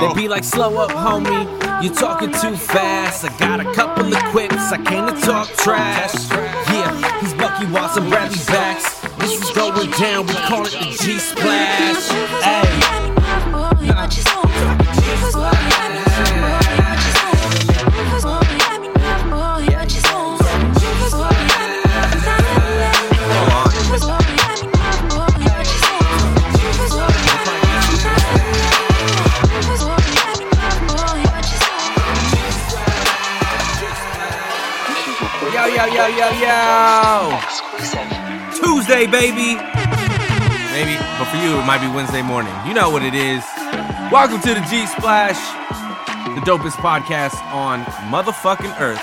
They be like, slow up, homie. You talking too fast. I got a couple of quips. I came to talk trash. Yeah, he's Bucky Watson, Bradley Backs. This is going down. We call it the G Splash. Hey. Yo. Tuesday, baby. Maybe, but for you, it might be Wednesday morning. You know what it is. Welcome to the G Splash, the dopest podcast on motherfucking earth.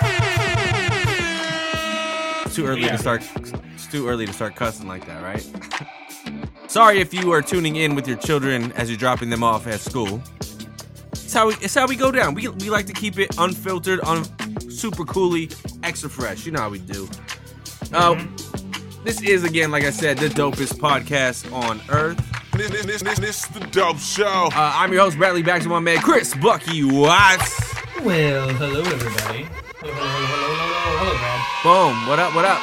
It's too early Yeah. to start. It's too early to start cussing like that, right? Sorry if you are tuning in with your children as you're dropping them off at school. It's how we, it's how we go down. We, we like to keep it unfiltered, un, super coolly, extra fresh. You know how we do. Uh, this is again, like I said, the dopest podcast on earth. This, this, this, this, this the dope show. Uh, I'm your host Bradley Back to my man Chris Bucky Watts. Well, hello everybody. Hello, hello, hello, hello, hello, hello, Brad. Boom. What up? What up?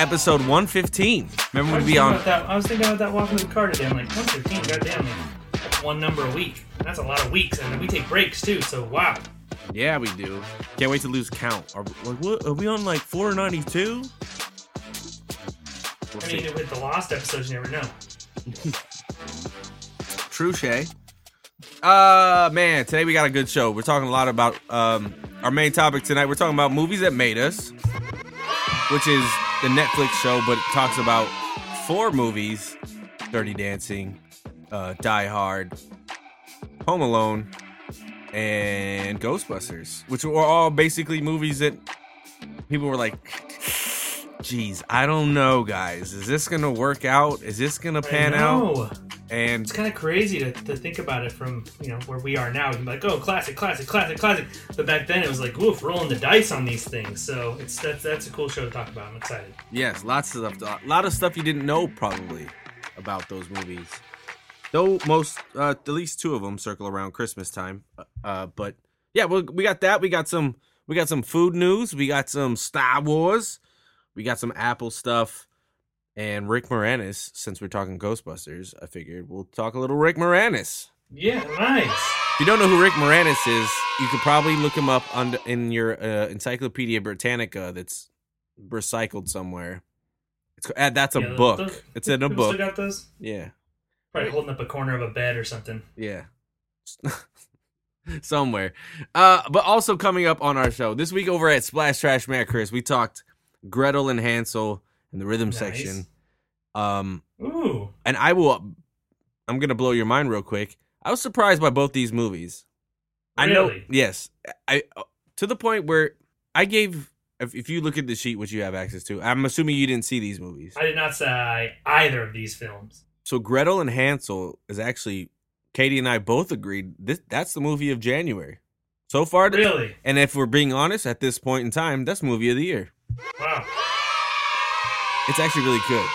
Episode 115. I Remember was, to be thinking on. about that, I was thinking about that walking to the car today. I'm like, 115, goddamn, like one number a week. That's a lot of weeks, and we take breaks too. So wow. Yeah, we do. Can't wait to lose count. Are, like, what, are we on like 492? We'll I mean, see. with the lost episodes, you never know. True, Shay. Uh, man, today we got a good show. We're talking a lot about um our main topic tonight. We're talking about movies that made us, which is the Netflix show, but it talks about four movies: Dirty Dancing, uh, Die Hard, Home Alone, and Ghostbusters, which were all basically movies that people were like. Geez, I don't know, guys. Is this gonna work out? Is this gonna pan out? And It's kind of crazy to, to think about it from you know where we are now. You can be like, oh, classic, classic, classic, classic. But back then it was like, woof, rolling the dice on these things. So it's that's that's a cool show to talk about. I'm excited. Yes, lots of stuff. A lot of stuff you didn't know probably about those movies. Though most, uh, at least two of them circle around Christmas time. Uh, but yeah, we we got that. We got some. We got some food news. We got some Star Wars. We got some Apple stuff. And Rick Moranis. Since we're talking Ghostbusters, I figured we'll talk a little Rick Moranis. Yeah, nice. If you don't know who Rick Moranis is, you could probably look him up under, in your uh, Encyclopedia Britannica that's recycled somewhere. It's uh, that's a Yeah, book. those- it's in a book. Got those? Yeah, Probably holding up a corner of a bed or something. yeah, somewhere. Uh, but also coming up on our show this week over at Splash Trash Man Chris, we talked Gretel and Hansel in the rhythm Nice. section. Um, Ooh. and I will. I'm gonna blow your mind real quick. I was surprised by both these movies. I know. Really? Yes, I to the point where I gave. If, if you look at the sheet, which you have access to, I'm assuming you didn't see these movies. I did not say either of these films. So Gretel and Hansel is actually Katie and I both agreed this that's the movie of January so far. Really? And if we're being honest, at this point in time, that's movie of the year. Wow. It's actually really good.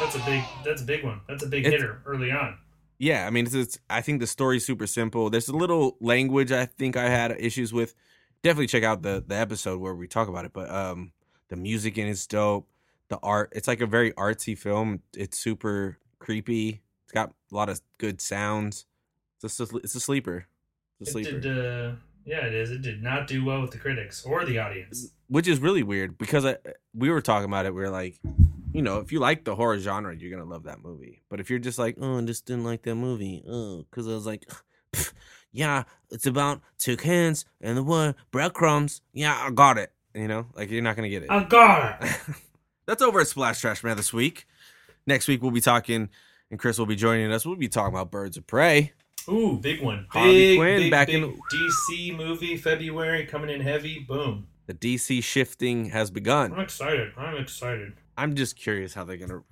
That's a big that's a big one. That's a big It's- hitter early on. Yeah, I mean, it's, it's I think the story's super simple. There's a little language I think I had issues with. Definitely check out the the episode where we talk about it. But um, the music in it's dope. The art, it's like a very artsy film. It's super creepy. It's got a lot of good sounds. It's a, it's a sleeper. It's a It sleeper. did uh yeah, it is. It did not do well with the critics or the audience. which is really weird because I, we were talking about it. We are like, you know, if you like the horror genre, you're gonna love that movie. But if you're just like, oh, I just didn't like that movie, oh, because I was like, yeah, it's about two cans and the word breadcrumbs. Yeah, I got it. You know, like you're not gonna get it. I got it. That's over at Splash Trash Man this week. Next week we'll be talking, and Chris will be joining us. We'll be talking about Birds of Prey. Ooh, big one. Harley big, Quinn big, back big in- DC movie February coming in heavy. Boom. The DC shifting has begun. I'm excited. I'm excited. I'm just curious how they're gonna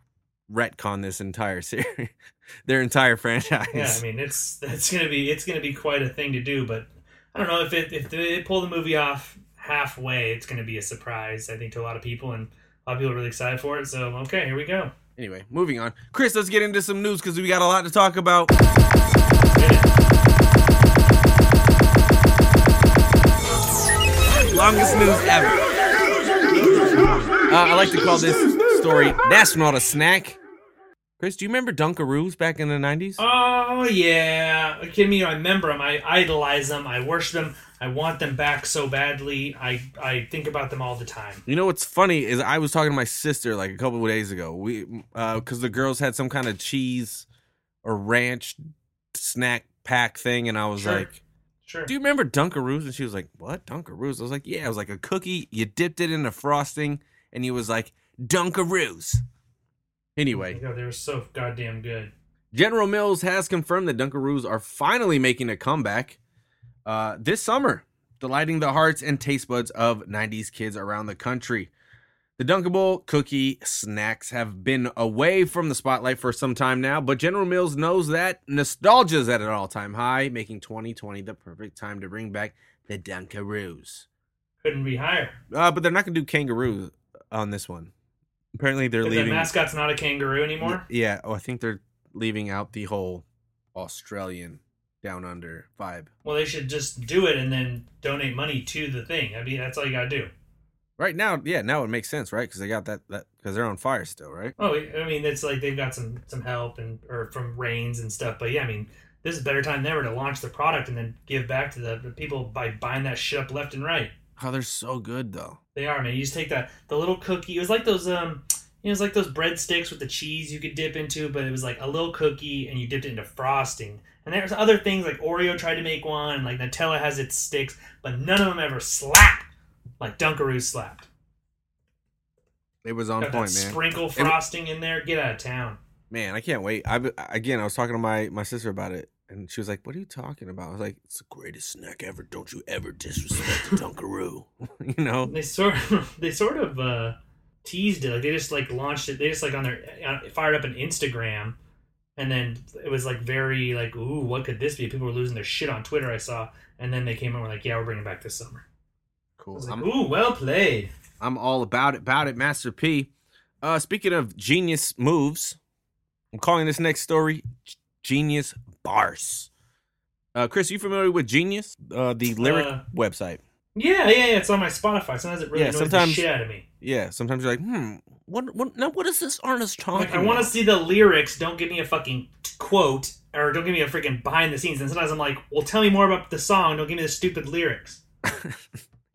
retcon this entire series, their entire franchise. Yeah, I mean it's that's gonna be it's gonna be quite a thing to do, but I don't know if it if they pull the movie off halfway, it's gonna be a surprise. I think to a lot of people, and A lot of people are really excited for it. So okay, here we go. Anyway, moving on. Chris, let's get into some news because we got a lot to talk about. Longest news ever. Uh, I like to call this story "That's Not a Snack." Chris, do you remember Dunkaroos back in the '90s? Oh yeah, Are you kidding me? I remember them. I idolize them. I worship them. I want them back so badly. I I think about them all the time. You know what's funny is I was talking to my sister like a couple of days ago. We uh, because the girls had some kind of cheese or ranch snack pack thing, and I was Sure. like, Sure. "Do you remember Dunkaroos?" And she was like, "What Dunkaroos?" I was like, "Yeah, it was like a cookie. You dipped it in the frosting, and he was like Dunkaroos." Anyway, Oh, they were so goddamn good. General Mills has confirmed that Dunkaroos are finally making a comeback uh, this summer, delighting the hearts and taste buds of 90s kids around the country. The Dunkable cookie snacks have been away from the spotlight for some time now, but General Mills knows that nostalgia is at an all time high, making 2020 the perfect time to bring back the Dunkaroos. Couldn't be higher. Uh, but they're not going to do kangaroos on this one. Apparently, they're leaving. The mascot's not a kangaroo anymore. Yeah, oh, I think they're leaving out the whole Australian down under vibe. Well, they should just do it and then donate money to the thing. I mean, that's all you gotta do. Right now, yeah, now it makes sense, right? Because they got that that because they're on fire still, right? Oh, I mean, it's like they've got some some help and or from rains and stuff. But yeah, I mean, this is a better time than ever to launch the product and then give back to the, the people by buying that shit up left and right. Oh, they're so good though. They are, man. You just take that the little cookie. It was like those um, you know, it was like those breadsticks with the cheese you could dip into, but it was like a little cookie and you dipped it into frosting. And there's other things like Oreo tried to make one, and like Nutella has its sticks, but none of them ever slap like Dunkaroos slapped. It was on Got point, man. sprinkle frosting in there. Get out of town. Man, I can't wait. I again, I was talking to my my sister about it, and she was like, "What are you talking about?" I was like, "It's the greatest snack ever. Don't you ever disrespect the Dunkaroo." you know? They sort of, they sort of uh, teased it. Like they just like launched it. They just like on their uh, fired up an Instagram, and then it was like very like, ooh, what could this be? People were losing their shit on Twitter. I saw, and then they came and were like, yeah, we're bringing it back this summer. Cool. like, I'm, ooh, well played. I'm all about it. About it, Master P. Uh, speaking of genius moves, I'm calling this next story Genius Bars. Uh, Chris, you familiar with Genius, uh, the lyric Uh, website? Yeah, yeah, yeah. It's on my Spotify. Sometimes it really Yeah, annoys sometimes- the shit out of me. Yeah. Sometimes you're like, hmm, what, what, now what is this artist talking? Like, I want to see the lyrics. Don't give me a fucking quote, or don't give me a freaking behind the scenes. And sometimes I'm like, well, tell me more about the song. Don't give me the stupid lyrics.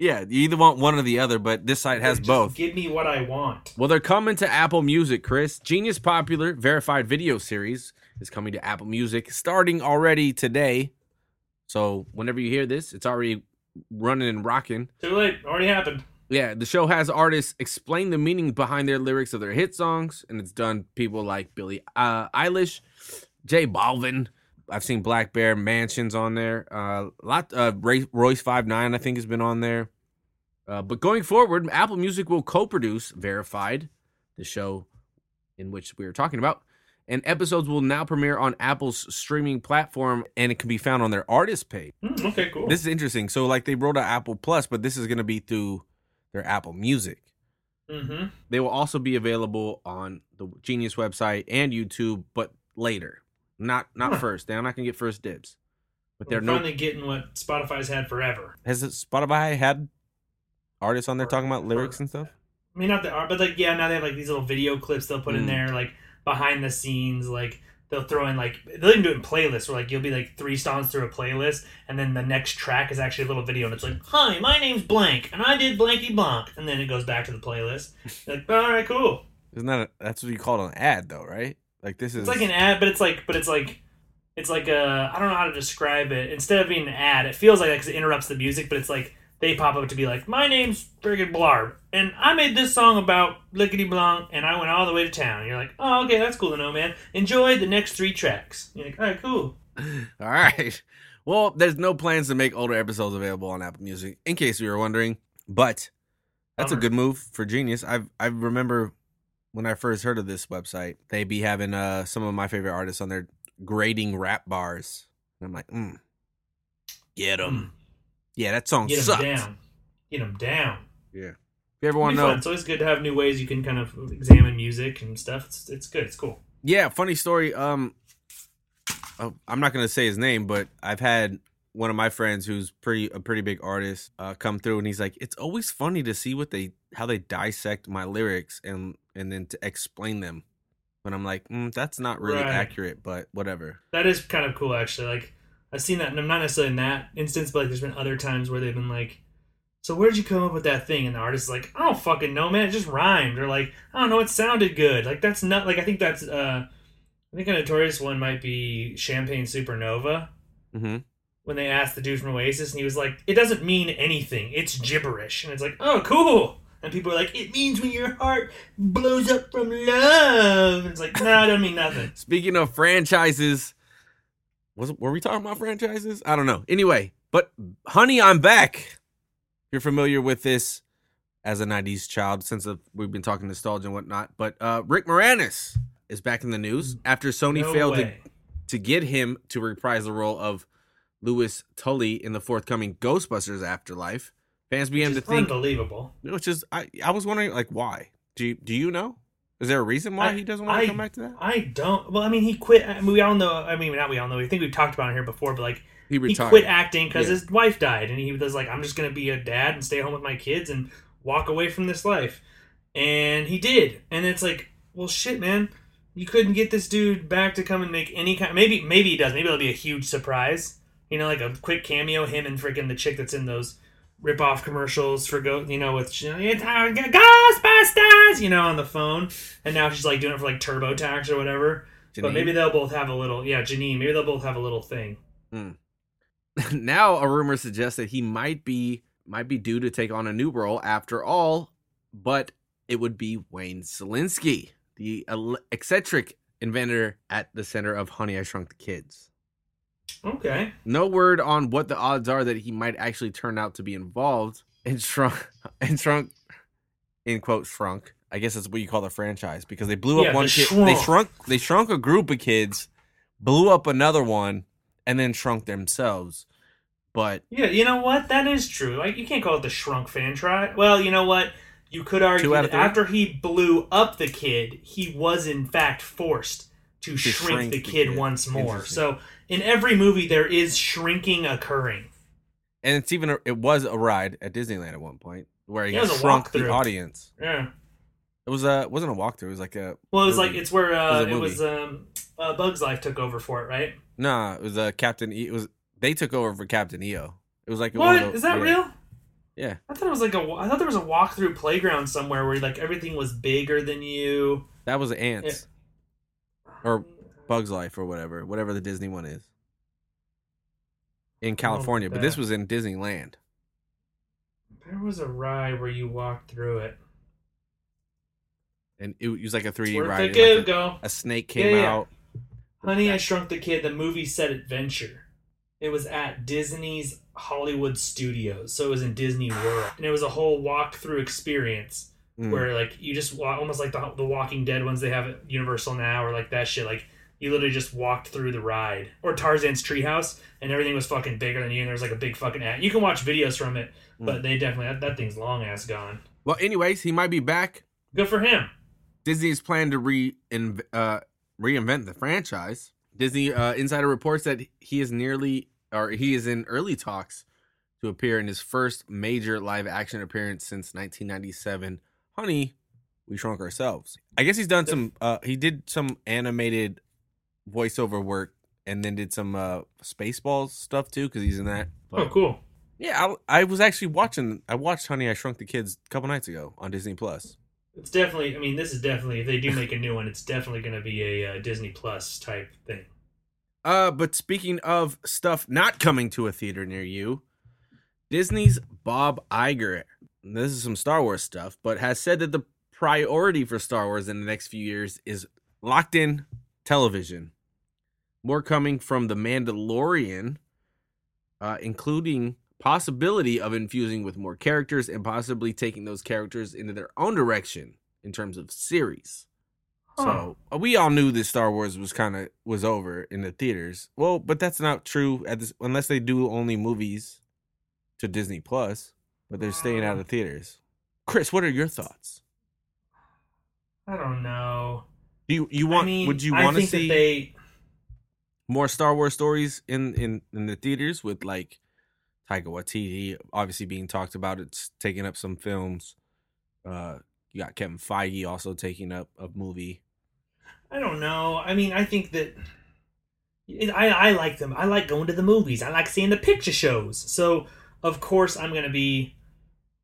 Yeah, you either want one or the other, but this site has both. Give me what I want. Well, they're coming to Apple Music, Chris. Genius Popular Verified Video Series is coming to Apple Music starting already today. So, whenever you hear this, it's already running and rocking. Too late. Already happened. Yeah, the show has artists explain the meaning behind their lyrics of their hit songs, and it's done people like Billie uh, Eilish, J Balvin. I've seen Black Bear Mansions on there. Uh, a lot uh, Ray, Royce Five Nine I think has been on there. Uh, but going forward, Apple Music will co-produce Verified, the show in which we are talking about, and episodes will now premiere on Apple's streaming platform, and it can be found on their artist page. Hmm, okay, cool. This is interesting. So, like, they wrote out Apple Plus, but this is going to be through their Apple Music. mm-hmm. They will also be available on the Genius website and YouTube, but later, not not Huh. first. They're not going to get first dibs. But We're they're no. finally getting what Spotify's had forever. Has Spotify had artists on there talking about lyrics and stuff? I mean, not the art, but like, yeah, now they have like these little video clips they'll put in Mm. there, like behind the scenes, like they'll throw in like they'll even do it in playlists where like you'll be like three songs through a playlist, and then the next track is actually a little video, and it's like, "Hi, my name's blank, and I did blanky blank," and then it goes back to the playlist. like, all right, cool. Isn't that a, that's what you call it an ad though, right? Like this is It's like an ad, but it's like, but it's like, it's like a I don't know how to describe it. Instead of being an ad, it feels like because it interrupts the music, but it's like they pop up to be like, my name's friggin' Blarb, and I made this song about lickety blanc, and I went all the way to town. And you're like, oh, okay, that's cool to know, man. Enjoy the next three tracks. You're like, all right, cool. All right. Well, there's no plans to make older episodes available on Apple Music, in case you were wondering. But that's a good move for Genius. I I remember when I first heard of this website, they'd be having uh some of my favorite artists on their grading rap bars, and I'm like, mm, get them. Yeah, that song Get them sucks. down. Get them down. Yeah. If you ever want to know, fun. It's always good to have new ways you can kind of examine music and stuff. It's, it's good. It's cool. Yeah, funny story. Um, oh, I'm not gonna say his name, but I've had one of my friends who's pretty a pretty big artist uh, come through, and he's like, "It's always funny to see what they how they dissect my lyrics and and then to explain them." But I'm like, mm, that's not really Right. accurate, but whatever. That is kind of cool, actually. Like I've seen that, and I'm not necessarily in that instance, but like there's been other times where they've been like, "So where'd you come up with that thing?" And the artist's like, "I don't fucking know, man. It just rhymed." Or like, "I don't know. It sounded good." Like that's not like I think that's uh, I think a notorious one might be Champagne Supernova hmm when they asked the dude from Oasis, and he was like, "It doesn't mean anything. It's gibberish." And it's like, "Oh, cool." And people are like, "It means when your heart blows up from love." And it's like, "No, it doesn't mean nothing." Speaking of franchises, was were we talking about franchises? I don't know. Anyway, but honey, I'm back. You're familiar with this as a '90s child, since we've been talking nostalgia and whatnot. But uh, Rick Moranis is back in the news after Sony No failed to, way. to get him to reprise the role of Louis Tully in the forthcoming Ghostbusters Afterlife. Fans began to think, unbelievable. which is I, I was wondering, like, why? Do you, do you know? Is there a reason why I- he doesn't want I- to come back to that? I don't. Well, I mean, he quit. I mean, we all know. I mean, not we all know. I think we've talked about it here before, but like He retired. he quit acting because Yeah. his wife died, and he was like, "I'm just gonna be a dad and stay home with my kids and walk away from this life." And he did, and it's like, well, shit, man. You couldn't get this dude back to come and make any kind. Maybe, maybe he does. Maybe it'll be a huge surprise. You know, like a quick cameo, him and freaking the chick that's in those rip-off commercials for go. You know, with you know, Ghostbusters. You know, on the phone, and now she's like doing it for like TurboTax or whatever. But maybe they'll both have a little. Yeah, Janine. Maybe they'll both have a little thing. Hmm. now a rumor suggests that he might be might be due to take on a new role after all, but it would be Wayne Szalinski, the eccentric inventor at the center of Honey I Shrunk the Kids. Okay. No word on what the odds are that he might actually turn out to be involved in shrunk in shrunk in quote shrunk. I guess that's what you call the franchise because they blew up Yeah, one kid. They shrunk. shrunk. They shrunk a group of kids, blew up another one, and then shrunk themselves. But Yeah, you know what? That is true. Like you can't call it the shrunk fan try. Well, you know what? You could argue Two out of that after he blew up the kid, he was in fact forced to, shrink, shrink the the kid, kid. once more. So in every movie, there is shrinking occurring. and it's even a, it was a ride at Disneyland at one point where he Yeah, it was a shrunk the audience. Yeah. It was a it wasn't a walkthrough. It was like a Well, it was movie. like it's where It uh, was a it was um, uh, Bugs Life took over for it, right? nah. It was a Captain. E, it was they took over for Captain EO. It was like What is that yeah. real? Yeah, I thought it was like a. I thought there was a walkthrough playground somewhere where like everything was bigger than you. that was ants or Bugs Life or whatever, whatever the Disney one is in California. But this was in Disneyland. There was a ride where you walked through it. and it was like a 3D Worth ride. like a, go. a snake came Yeah, yeah. out. Honey, I Shrunk the Kid, the movie set adventure. It was at Disney's Hollywood Studios, so it was in Disney World, and it was a whole walk-through experience Mm. where like you just walk, almost like the the Walking Dead ones they have at Universal now, or like that shit. Like you literally just walked through the ride, or Tarzan's Treehouse, and everything was fucking bigger than you, and there was like a big fucking ad. You can watch videos from it, but they definitely that, that thing's long ass gone. Well, anyways, he might be back. Good for him. Disney's plan to re uh, reinvent the franchise. Disney uh, insider reports that he is nearly or he is in early talks to appear in his first major live action appearance since 1997. Honey, we shrunk ourselves. I guess he's done some. Uh, he did some animated voiceover work and then did some uh, Spaceballs stuff too because he's in that. Oh, cool. yeah, I, I was actually watching. I watched Honey, I Shrunk the Kids a couple nights ago on Disney Plus. It's definitely. I mean, this is definitely. If they do make a new one, it's definitely going to be a uh, Disney Plus type thing. Uh, but speaking of stuff not coming to a theater near you, Disney's Bob Iger, this is some Star Wars stuff, but has said that the priority for Star Wars in the next few years is locked in television. More coming from The Mandalorian, uh, including possibility of infusing with more characters and possibly taking those characters into their own direction in terms of series. So uh, we all knew that Star Wars was kind of was over in the theaters. Well, but that's not true at this unless they do only movies to Disney Plus, but they're staying out of theaters. Chris, what are your thoughts? I don't know. Do you you want? I mean, would you want to see they? More Star Wars stories in in in the theaters with like Taika Waititi obviously being talked about? It's taking up some films. Uh, you got Kevin Feige also taking up a movie. I don't know. I mean, I think that I I like them. I like going to the movies. I like seeing the picture shows. So of course I'm gonna be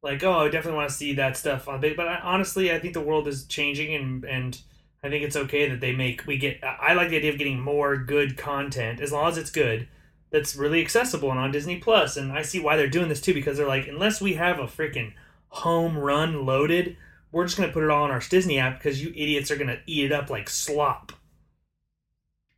like, oh, I definitely want to see that stuff on big. But I, honestly, I think the world is changing, and and I think it's okay that they make we get. I like the idea of getting more good content as long as it's good. That's really accessible and on Disney Plus, and I see why they're doing this too because they're like, unless we have a freaking home run loaded, we're just gonna put it all on our Disney app because you idiots are gonna eat it up like slop.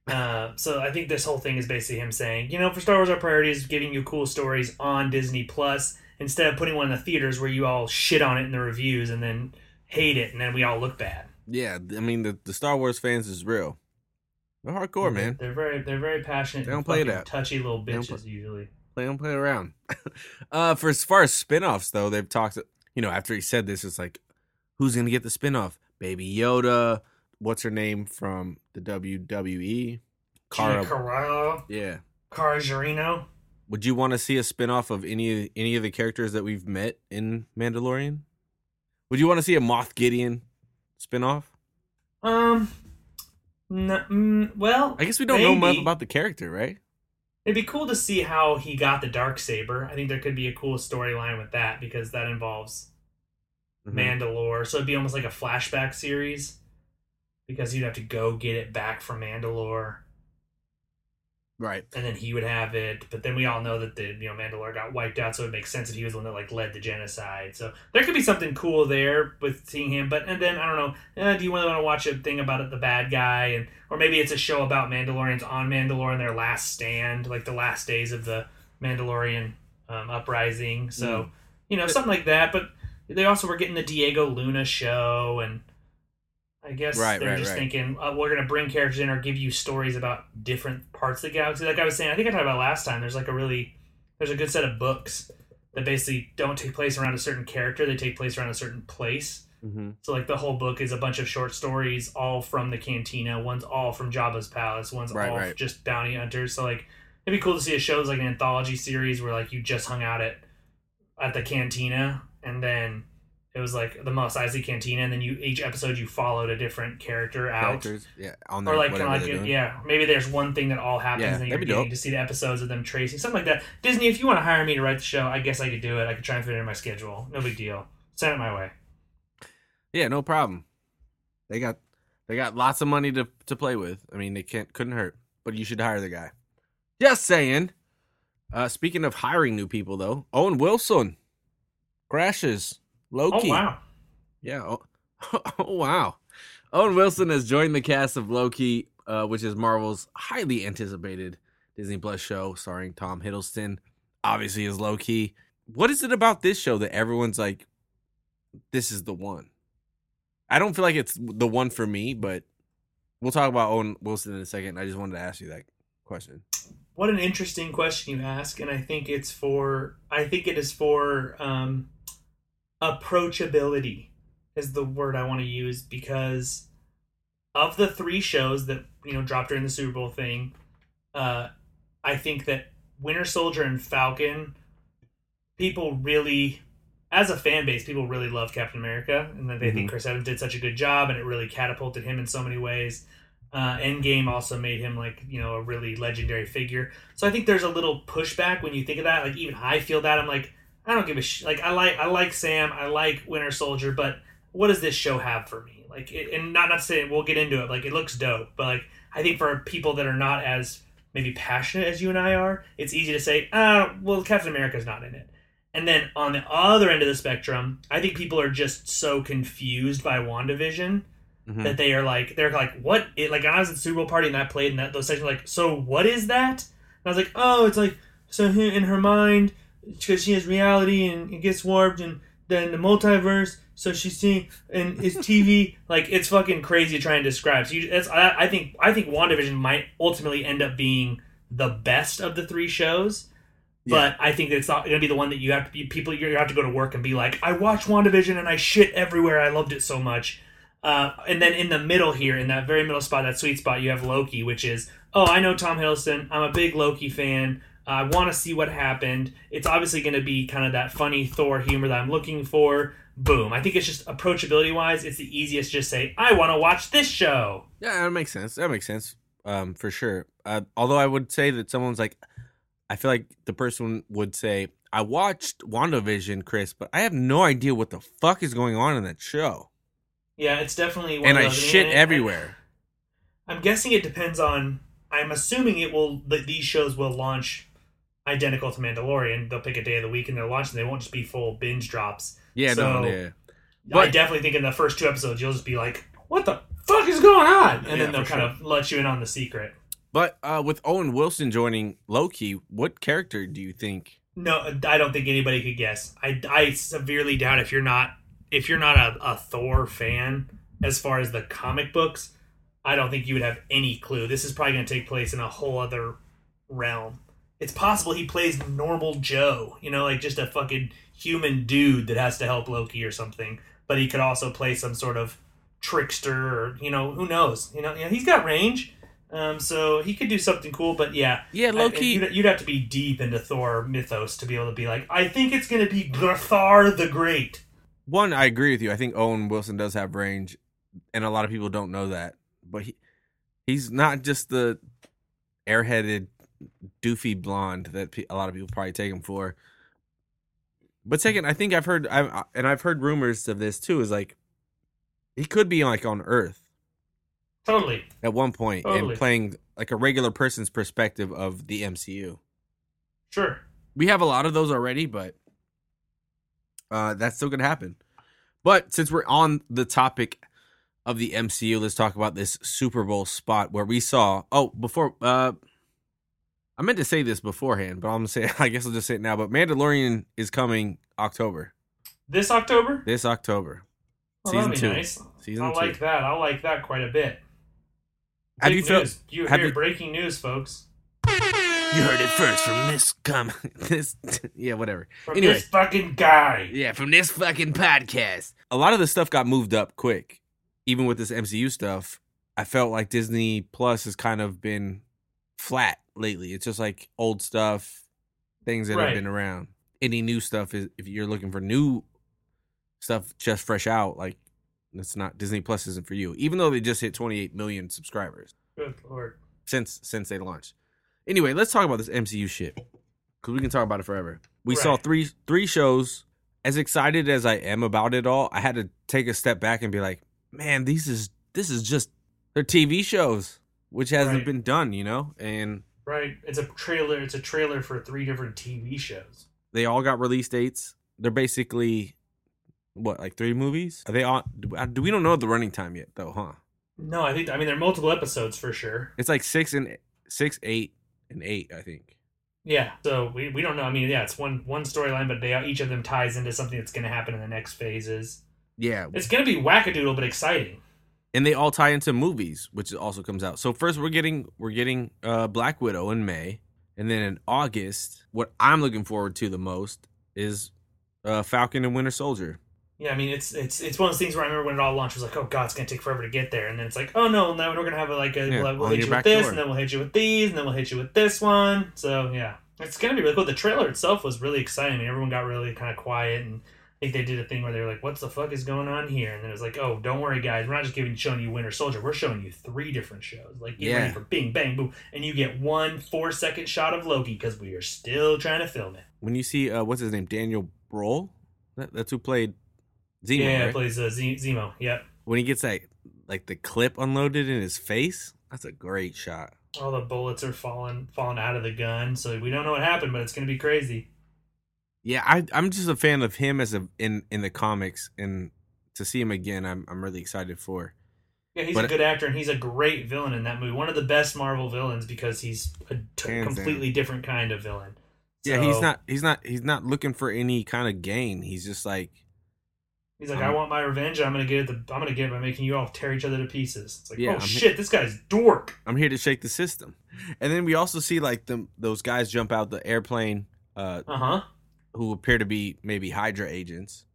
Uh, so I think this whole thing is basically him saying, you know, for Star Wars, our priority is giving you cool stories on Disney Plus instead of putting one in the theaters where you all shit on it in the reviews and then hate it and then we all look bad. Yeah, I mean the the Star Wars fans is real. They're hardcore, man. They're very they're very passionate. They don't play that. touchy little They bitches play- usually. Play don't play around. uh, for as far as spin-offs though, they've talked. You know, after he said this, it's like, who's gonna get the spin-off? Baby Yoda. What's her name from the WWE? Cara Cara. Carrera, Yeah. Cara Jarino. Would you want to see a spin-off of any any of the characters that we've met in Mandalorian? Would you want to see a Moff Gideon spin-off? Um, no, mm, well, I guess we don't know much about the character, right? It'd be cool to see how he got the dark saber. I think there could be a cool storyline with that because that involves Mhm. Mandalore. So it'd be almost like a flashback series because you'd have to go get it back from Mandalore, Right. and then he would have it. But then we all know that the you know Mandalore got wiped out, so it makes sense that he was the one that like led the genocide. So there could be something cool there with seeing him. But and then I don't know. Uh, do you really want to watch a thing about it, the bad guy, and or maybe it's a show about Mandalorians on Mandalore and their last stand, like the last days of the Mandalorian um, uprising. So Mm. you know something like that. But they also were getting the Diego Luna show and. I guess Right, they're right, just right. thinking uh, we're gonna bring characters in or give you stories about different parts of the galaxy. Like I was saying, I think I talked about last time. There's like a really there's a good set of books that basically don't take place around a certain character. They take place around a certain place. Mm-hmm. So like the whole book is a bunch of short stories, all from the cantina. One's all from Jabba's palace. One's all just bounty hunters. So like it'd be cool to see a show that's like an anthology series where like you just hung out at at the cantina and then it was like the Mos Eisley cantina and then you each episode you followed a different character out. Characters, yeah, on Or like kind of like yeah, maybe there's one thing that all happens Yeah, and you're getting dope. to see the episodes of them tracing something like that. Disney, if you want to hire me to write the show, I guess I could do it. I could try and fit it in my schedule. No big deal. Send it my way. Yeah, no problem. They got they got lots of money to to play with. I mean, they can't couldn't hurt. But you should hire the guy. Just saying. Uh speaking of hiring new people though, Owen Wilson crashes Loki. Oh wow. Yeah. Oh, oh wow. Owen Wilson has joined the cast of Loki, uh, which is Marvel's highly anticipated Disney Plus show starring Tom Hiddleston. Obviously, as Loki. What is it about this show that everyone's like, this is the one? I don't feel like it's the one for me, but we'll talk about Owen Wilson in a second. I just wanted to ask you that question. What an interesting question you ask, and I think it's for I think it is for um, approachability is the word I want to use because of the three shows that you know dropped during the Super Bowl thing, uh, I think that Winter Soldier and Falcon, people really, as a fan base, people really love Captain America, and that they think Chris Evans did such a good job, and it really catapulted him in so many ways. Uh, Endgame also made him like you know a really legendary figure. So I think there's a little pushback when you think of that. Like even I feel that I'm like I don't give a sh- like I like I like Sam, I like Winter Soldier, but what does this show have for me? Like it, and not not saying we'll get into it. Like it looks dope, but like I think for people that are not as maybe passionate as you and I are, it's easy to say, ah, well Captain America's not in it. And then on the other end of the spectrum, I think people are just so confused by WandaVision Mhm. that they are like they're like what it like I was at the Super Bowl party and I played and that those sections like so what is that? And I was like oh it's like so in her mind because she has reality and it gets warped and then the multiverse so she's seeing and it's TV like it's fucking crazy to try and describe. So you, that's I, I think I think WandaVision might ultimately end up being the best of the three shows. But I think that it's not going to be the one that you have to be people. You have to go to work and be like, I watched WandaVision and I shit everywhere. I loved it so much. Uh, and then in the middle here, in that very middle spot, that sweet spot, you have Loki, which is, oh, I know Tom Hiddleston. I'm a big Loki fan. I want to see what happened. It's obviously going to be kind of that funny Thor humor that I'm looking for. Boom. I think it's just approachability wise, it's the easiest. to Just say, I want to watch this show. Yeah, that makes sense. That makes sense. Um, for sure. Uh, although I would say that someone's like, I feel like the person would say, I watched WandaVision, Chris, but I have no idea what the fuck is going on in that show. Yeah, it's definitely one And of I shit everywhere. I'm guessing it depends on. I'm assuming it will that these shows will launch identical to Mandalorian. They'll pick a day of the week and they'll launch, and they won't just be full binge drops. Yeah, So- no, yeah. I definitely think in the first two episodes you'll just be like, "What the fuck is going on?" And Yeah, then they'll kind of let you in on the secret. But uh, with Owen Wilson joining Loki, what character do you think? No, I don't think anybody could guess. I, I severely doubt if you're not if you're not a, a Thor fan as far as the comic books. I don't think you would have any clue. This is probably going to take place in a whole other realm. It's possible he plays normal Joe, you know, like just a fucking human dude that has to help Loki or something. But he could also play some sort of trickster, or you know, who knows? You know, you know he's got range, um, so he could do something cool. But yeah, Yeah, I- Loki. you'd, you'd have to be deep into Thor mythos to be able to be like, I think it's going to be Thor the Great. one, I agree with you. I think Owen Wilson does have range, and a lot of people don't know that. But he, he's not just the airheaded, doofy blonde that a lot of people probably take him for. But second, I think I've heard, I've, and I've heard rumors of this too. Is like he could be like on Earth Totally. at one point Totally. and playing like a regular person's perspective of the MCU. Sure. we have a lot of those already, but uh, that's still gonna happen. But since we're on the topic of the MCU, let's talk about this Super Bowl spot where we saw. Oh, before uh, I meant to say this beforehand, but I'm gonna say. I guess I'll just say it now. But Mandalorian is coming October. This October? This October, Oh, season two. nice. Season I two. like that. I like that quite a bit. Big you felt? news. You have hear you- breaking news, folks. You heard it first from this come this yeah, whatever. From Anyway. this fucking guy. Yeah, from this fucking podcast. A lot of the stuff got moved up quick. Even with this MCU stuff, I felt like Disney Plus has kind of been flat lately. It's just like old stuff, things that Right. have been around. Any new stuff is if you're looking for new stuff just fresh out, like that's not Disney Plus isn't for you. Even though they just hit 28 million subscribers Good lord. since since they launched. Anyway, let's talk about this MCU shit because we can talk about it forever. We saw three three shows. As excited as I am about it all, I had to take a step back and be like, man, these is this is just they're TV shows, which hasn't Right. been done, you know, and Right. It's a trailer. It's a trailer for three different TV shows. they all got release dates. They're basically what like three movies. Are they? Do, uh, we don't know the running time yet though, huh? No, I think I mean they're multiple episodes for sure. It's like six and six, eight, and eight, I think. Yeah. So we, we don't know. I mean, yeah, it's one one storyline, but they each of them ties into something that's going to happen in the next phases. Yeah, It's going to be wackadoodle, but exciting. And they all tie into movies, which also comes out. So first we're getting we're getting uh Black Widow in May, and then in August, what I'm looking forward to the most is uh Falcon and Winter Soldier. Yeah, I mean it's it's it's one of those things where I remember when it all launched, it was like, oh god, it's gonna take forever to get there, and then it's like, oh no, now we're gonna have a, like a Yeah, we'll, we'll hit you with this, door. and then we'll hit you with these, and then we'll hit you with this one. So yeah, it's gonna be really cool. The trailer itself was really exciting. I mean, everyone got really kind of quiet, and think they did a thing where they were like, "What the fuck is going on here?" And then it was like, "Oh, don't worry, guys, we're not just giving showing you Winter Soldier. We're showing you three different shows. Like get Yeah. ready for Bing Bang Boom, and you get one four second shot of Loki because we are still trying to film it. When you see uh what's his name, Daniel Brühl, that, that's who played Zemo. yeah, right? plays uh, Z- Zemo. Yep. when he gets that like the clip unloaded in his face, that's a great shot. all the bullets are falling falling out of the gun so we don't know what happened but it's gonna be crazy Yeah, I I'm just a fan of him as a in in the comics, and to see him again, I'm I'm really excited for. yeah he's But- a good actor and he's a great villain in that movie one of the best marvel villains because he's a t- completely different kind of villain Yeah, he's not he's not he's not looking for any kind of gain. He's just like he's like Um, i want my revenge i'm gonna get it the, i'm gonna get it by making you all tear each other to pieces it's like Yeah, oh I'm- shit this guy's dork I'm here to shake the system. And then we also see like them those guys jump out the airplane uh, Uh huh. Who appear to be maybe Hydra agents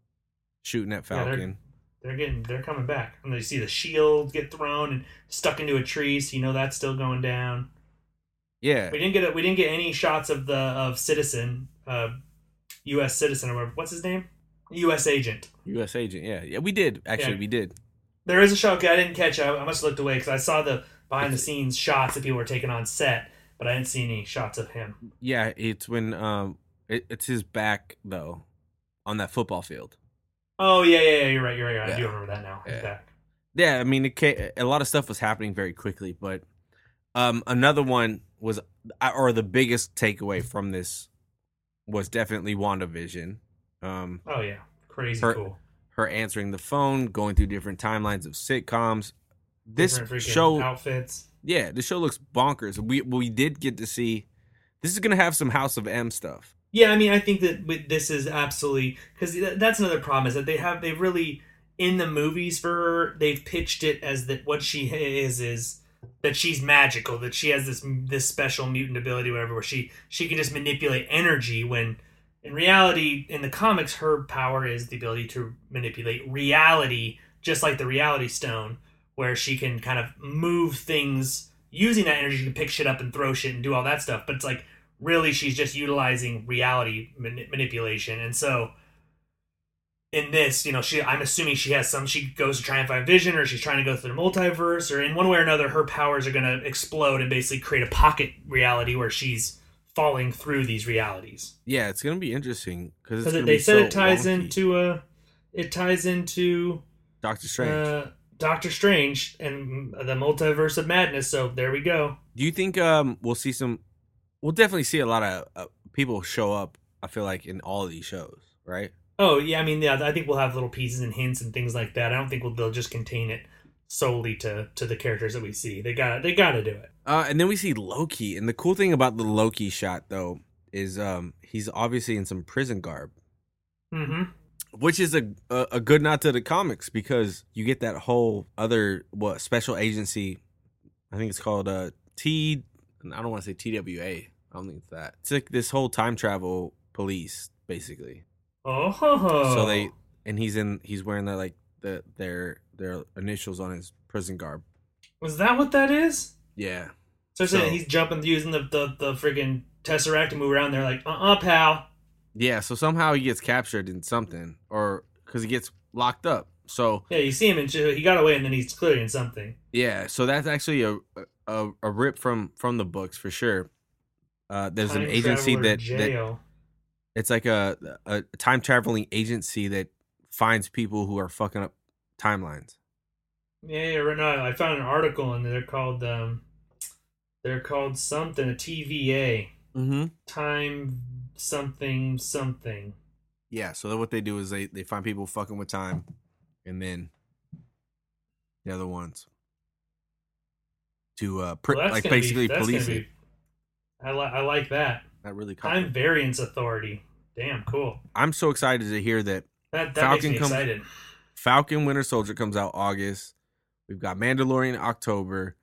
shooting at Yeah, they're- Falcon. They're getting they're coming back, and you see the shield get thrown and stuck into a tree, so you know that's still going down. Yeah, We didn't get a, we didn't get any shots of the of citizen, uh, U.S. citizen or whatever. What's his name? U.S. agent. U.S. agent. Yeah, yeah, we did actually. Yeah. We did. There is a shot. Okay, I didn't catch. I, I must have looked away because I saw the behind the scenes shots that people were taking on set, but I didn't see any shots of him. Yeah, it's when um, it, it's his back though, on that football field. Oh yeah, yeah, yeah. You're right. You're right. I do Yeah. remember that now. Yeah. Yeah, I mean, it a lot of stuff was happening very quickly, but um, another one was, or the biggest takeaway from this was definitely WandaVision. Um, Oh yeah, crazy Her- cool. her answering the phone, going through different timelines of sitcoms. This show, outfits. yeah, the show looks bonkers. We we did get to see. This is gonna have some House of M stuff. Yeah, I mean, I think that this is absolutely because that's another problem is that they have they really in the movies for her they've pitched it as that what she is is that she's magical that she has this this special mutant ability whatever where she she can just manipulate energy when in reality in the comics her power is the ability to manipulate reality just like the reality stone where she can kind of move things using that energy to pick shit up and throw shit and do all that stuff but it's like really she's just utilizing reality mani- manipulation and so in this you know she i'm assuming she has some she goes to try and find vision or she's trying to go through the multiverse or in one way or another her powers are going to explode and basically create a pocket reality where she's falling through these realities Yeah, it's gonna be interesting because they said it ties into uh it ties into Doctor Strange. uh doctor strange and the multiverse of madness so there we go Do you think um we'll see some? We'll definitely see a lot of uh, people show up. I feel like in all of these shows, right? Oh yeah, I mean yeah, I think we'll have little pieces and hints and things like that. I don't think we'll, they'll just contain it solely to to the characters that we see. They got they got to do it. Uh, and then we see Loki, and the cool thing about the Loki shot though is um he's obviously in some prison garb, Mm-hmm. which is a a, a good nod to the comics because you get that whole other what special agency. I think it's called uh T. I don't want to say TWA. I don't think it's that. It's like this whole time travel police basically. Oh, So they and he's in he's wearing their like the their their initials on his prison garb. was that what that is? Yeah. So, So- he's jumping using the the the friggin' tesseract to move around. They're like, uh, uh pal. Yeah, so somehow he gets captured in something or cuz he gets locked up. So, Yeah, you see him and he got away, and then he's clearly in something. yeah, so that's actually a a, a rip from from the books for sure. Uh there's an agency that, that it's like a a time traveling agency that finds people who are fucking up timelines. Yeah, yeah, right now I found an article and they're called um, they're called something a TVA Mhm. time something something. Yeah, so what they do is they they find people fucking with time, and then the other ones to uh pr- Well, like be- basically that's police it. be- I like I like that That really caught time me. variance authority. Damn cool. I'm so excited to hear that That that Falcon makes me comes- excited. Falcon Winter Soldier comes out August. We've got Mandalorian October,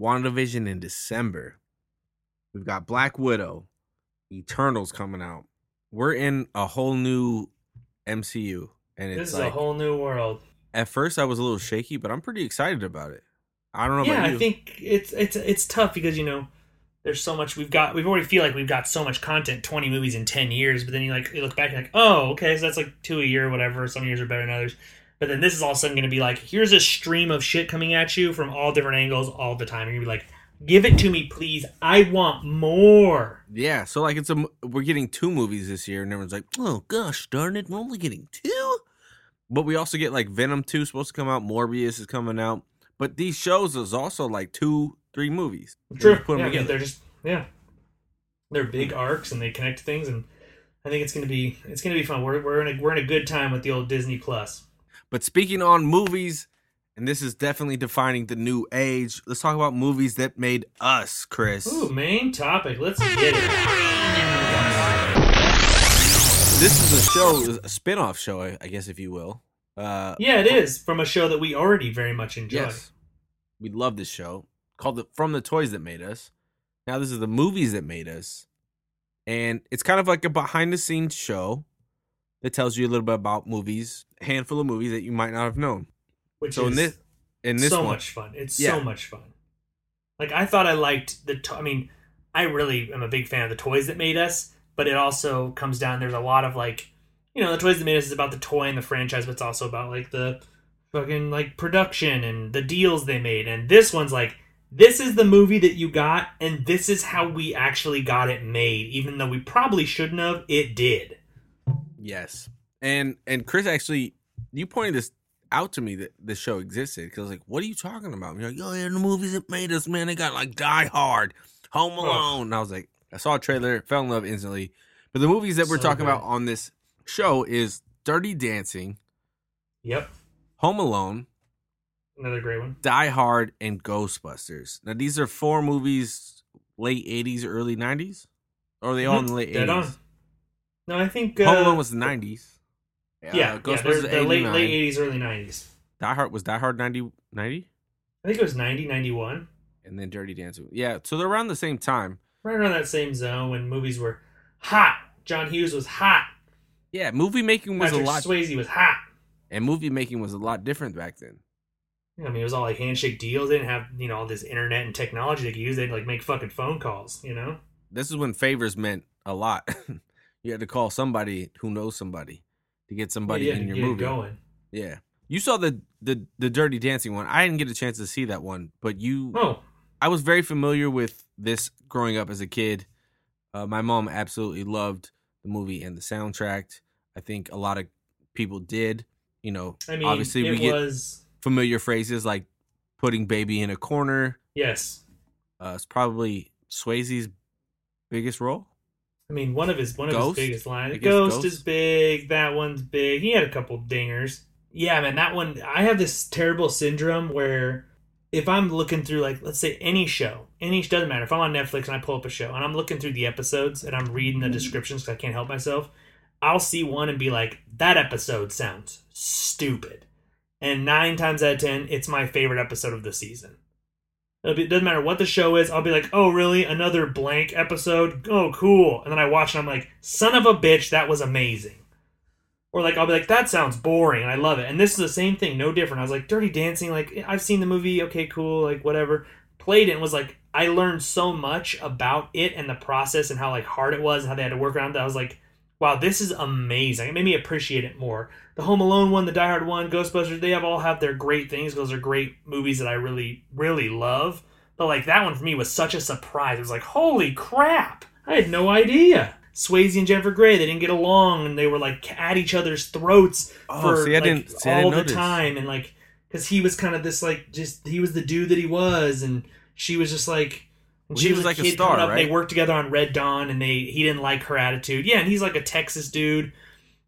WandaVision in December. We've got Black Widow, Eternals coming out. We're in a whole new MCU, and it's This is like a whole new world. at first I was a little shaky, but I'm pretty excited about it. I don't know yeah, about you. I think it's it's it's tough because you know there's so much we've got. We've already feel like we've got so much content, 20 movies in 10 years. But then you like you look back and like, oh, okay, so that's like two a year, or whatever. Some years are better than others. But then this is all of a sudden going to be like, here's a stream of shit coming at you from all different angles all the time. And you're be like, give it to me, please. I want more. Yeah, so like it's a we're getting two movies this year, and everyone's like, "Oh gosh, darn it, we're only getting two. But we also get like Venom two supposed to come out, Morbius is coming out, but these shows is also like two, three movies. True. Put them yeah, together. They're just yeah, they're big arcs and they connect things, and I think it's gonna be it's gonna be fun. We're we're in a we're in a good time with the old Disney Plus. But speaking on movies, and this is definitely defining the new age. Let's talk about movies that made us, Chris. Ooh, main topic. Let's get it. This is a show, a spin-off show, I I guess, if you will. Uh, Yeah, it is from a show that we already very much enjoy. Yes. We love this show called the, From the Toys That Made Us. Now, this is the movies that made us. and it's kind of like a behind the scenes show that tells you a little bit about movies, a handful of movies that you might not have known. which So is in this in this so one, much fun. It's Yeah. so much fun. Like I thought I liked the. To- I mean, I really am a big fan of the toys that made us, but it also comes down. There's a lot of like, you know, the toys that made us is about the toy and the franchise, but it's also about like the fucking like production and the deals they made. And this one's like, this is the movie that you got, and this is how we actually got it made. Even though we probably shouldn't have, it did. Yes, and and Chris actually, you pointed this out to me that the show existed because I was like, "What are you talking about?" And you're like, "Oh yeah, the movies that made us, man. They got like Die Hard, Home Alone." And I was like, I saw a trailer, fell in love instantly. But the movies that we're So talking good. about on this show is Dirty Dancing, Yep, Home Alone, another great one. Die Hard, and Ghostbusters. Now these are four movies, late '80s, early '90s, or are they all in the late Dead on. '80s? No, I think uh, Home Alone was the '90s. Yeah, yeah, Ghostbusters they're late late eighties, early nineties. Die Hard was Die Hard 90, 90? I think it was 90, 91. and then Dirty Dancing. Yeah, so they're around the same time. right around that same zone when movies were hot. John Hughes was hot. Yeah, movie making was Patrick a lot, Swayze was hot. and movie making was a lot different back then. I mean, it was all like handshake deals. They didn't have you know all this internet and technology they could use. They'd like make fucking phone calls. You know. This is when favors meant a lot. you had to call somebody who knows somebody to get somebody yeah, you in your get movie. going. Yeah, you saw the the the Dirty Dancing one. I didn't get a chance to see that one, but you, Oh, I was very familiar with this growing up as a kid. Uh, my mom absolutely loved the movie and the soundtrack. I think a lot of people did. You know, I mean, obviously it we get was familiar phrases like putting baby in a corner. yes. Uh, it's probably Swayze's biggest role. I mean, one of his one of Ghost? his biggest lines. guess Ghost, Ghost. is big. That one's big. He had a couple dingers. Yeah, man, that one. I have this terrible syndrome where if I'm looking through, like, let's say any show, any doesn't matter. If I'm on Netflix and I pull up a show and I'm looking through the episodes and I'm reading the descriptions because I can't help myself, I'll see one and be like, that episode sounds stupid. And nine times out of ten, it's my favorite episode of the season. Be- It doesn't matter what the show is. I'll be like, oh, really? Another blank episode? Oh, cool. And then I watch and I'm like, son of a bitch, that was amazing. Or like, I'll be like, that sounds boring and I love it. And this is the same thing, no different. I was like, Dirty Dancing, like, I've seen the movie, okay, cool, like, whatever. Played it and was like, I learned so much about it and the process and how, like, hard it was and how they had to work around that. I was like, wow, this is amazing. It made me appreciate it more. The Home Alone one, the Die Hard one, Ghostbusters, they have all have their great things. Those are great movies that I really, really love. But like that one for me was such a surprise. It was like, holy crap! I had no idea. Swayze and Jennifer Grey, they didn't get along, and they were like at each other's throats Oh, for see, like, didn't- see, all the time, and like because he was kind of this like just he was the dude that he was, and she was just like. Well, she he was, was like a star, up, right? They worked together on Red Dawn, and they he didn't like her attitude. Yeah, and he's like a Texas dude,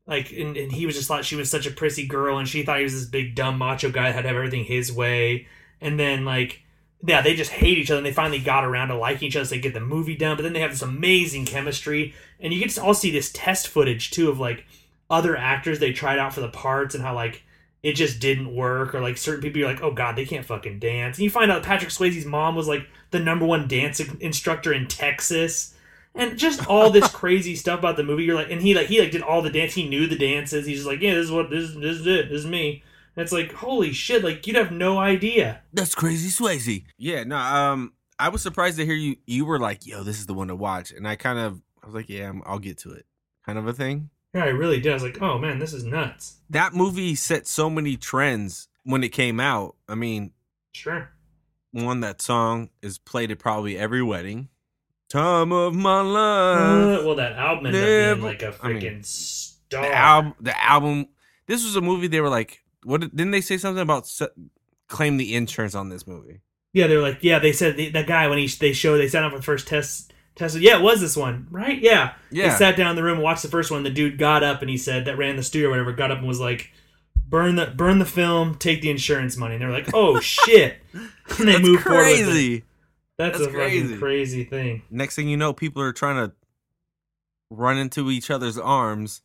like, and, and he was just thought she was such a prissy girl, and she thought he was this big dumb macho guy that had to have everything his way. And then like, yeah, they just hate each other, and they finally got around to liking each other. So they get the movie done, but then they have this amazing chemistry, and you get to all see this test footage too of like other actors they tried out for the parts and how like it just didn't work, or like certain people you're like, oh god, they can't fucking dance. And you find out Patrick Swayze's mom was like the number one dance instructor in Texas and just all this crazy stuff about the movie. You're like, and he like he like did all the dance. He knew the dances. He's just like, yeah, this is what this this is it. This is me. And it's like, holy shit! Like you'd have no idea. That's crazy, Swayze. Yeah, no, um, I was surprised to hear you. You were like, "Yo, this is the one to watch," and I kind of, I was like, "Yeah, I'm, I'll get to it," kind of a thing. Yeah, I really did. I was like, oh man, this is nuts. That movie set so many trends when it came out. I mean, Sure. One that song is played at probably every wedding. Time of my Uh, life. well, that album ended up being like a I mean, freaking star. the album. The album. This was a movie. They were like, what? did- Didn't they say something about se- claim the insurance on this movie? Yeah, they were like, yeah, they said the, that guy when he they showed they sat down for the first test tested. Yeah, it was this one, right? Yeah. Yeah. They sat down in the room, watched the first one. The dude got up and he said that ran the studio or whatever. Got up and was like, "Burn the burn the film, take the insurance money." And they're like, "Oh shit!" And they That's moved forward. with it. crazy. That's, That's a fucking crazy. crazy thing. next thing you know, people are trying to run into each other's arms,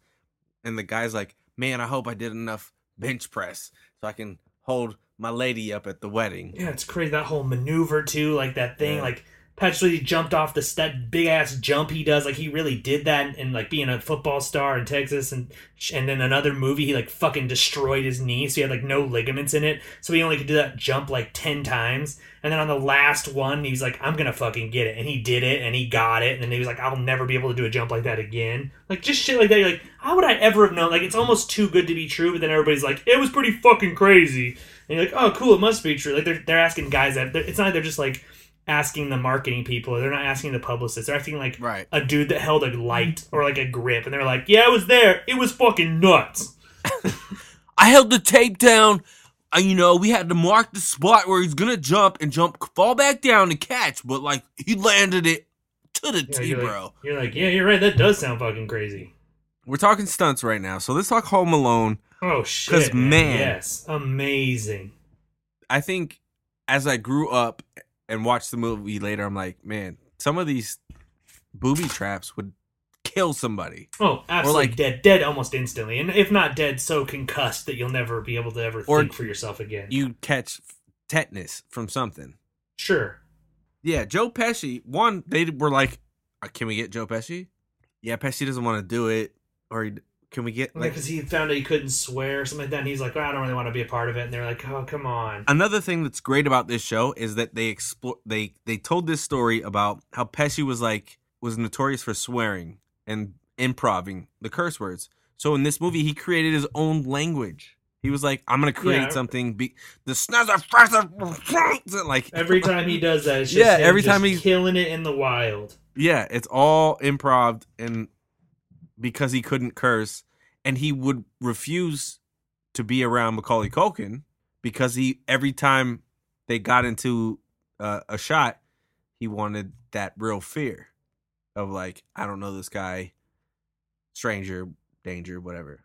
and the guy's like, "Man, I hope I did enough bench press so I can hold my lady up at the wedding." Yeah, it's crazy that whole maneuver too, like that thing, Yeah. like Patrick jumped off the that big ass jump he does. Like he really did that, and, like being a football star in Texas, and and then another movie he like fucking destroyed his knee, so he had like no ligaments in it, so he only could do that jump like ten times. And then on the last one, he was like, "I'm gonna fucking get it," and he did it, and he got it, and then he was like, "I'll never be able to do a jump like that again." Like just shit like that. You're like, how would I ever have known? Like it's almost too good to be true, but then everybody's like, "It was pretty fucking crazy," and you're like, "Oh, cool, it must be true." Like they're they're asking guys that it's not like they're just like asking the marketing people, they're not asking the publicists. They're asking like Right. a dude that held a light or like a grip, and they're like, "Yeah, I was there. It was fucking nuts." I held the tape down. Uh, you know, we had to mark the spot where he's gonna jump and jump, fall back down and catch, but like he landed it to the Yeah, T, you're, bro. like, you're like, yeah, you're right. That does sound fucking crazy. We're talking stunts right now, so let's talk Home Alone. Oh shit, 'Cause, man. yes, amazing. I think as I grew up and watch the movie later, I'm like, man, some of these booby traps would kill somebody. Oh, absolutely like- dead, dead almost instantly, and if not dead, so concussed that you'll never be able to ever think for yourself again. You catch tetanus from something. sure, Yeah, Joe Pesci. One, they were like, uh, "Can we get Joe Pesci?" Yeah, Pesci doesn't want to do it, or he, can we get like because he found out he couldn't swear or something like that. And he's like, oh, I don't really want to be a part of it, and they're like, oh, come on. Another thing that's great about this show is that they explore they they told this story about how Pesci was like was notorious for swearing and improving the curse words. So in this movie, he created his own language. He was like, "I'm gonna create Yeah. something." Be the snazzer faster, like Every time he does that, it's just Yeah, every time he's killing it in the wild. Yeah, it's all improv and because he couldn't curse and he would refuse to be around Macaulay Culkin because he every time they got into uh, a shot, he wanted that real fear of like I don't know this guy, stranger, danger, whatever.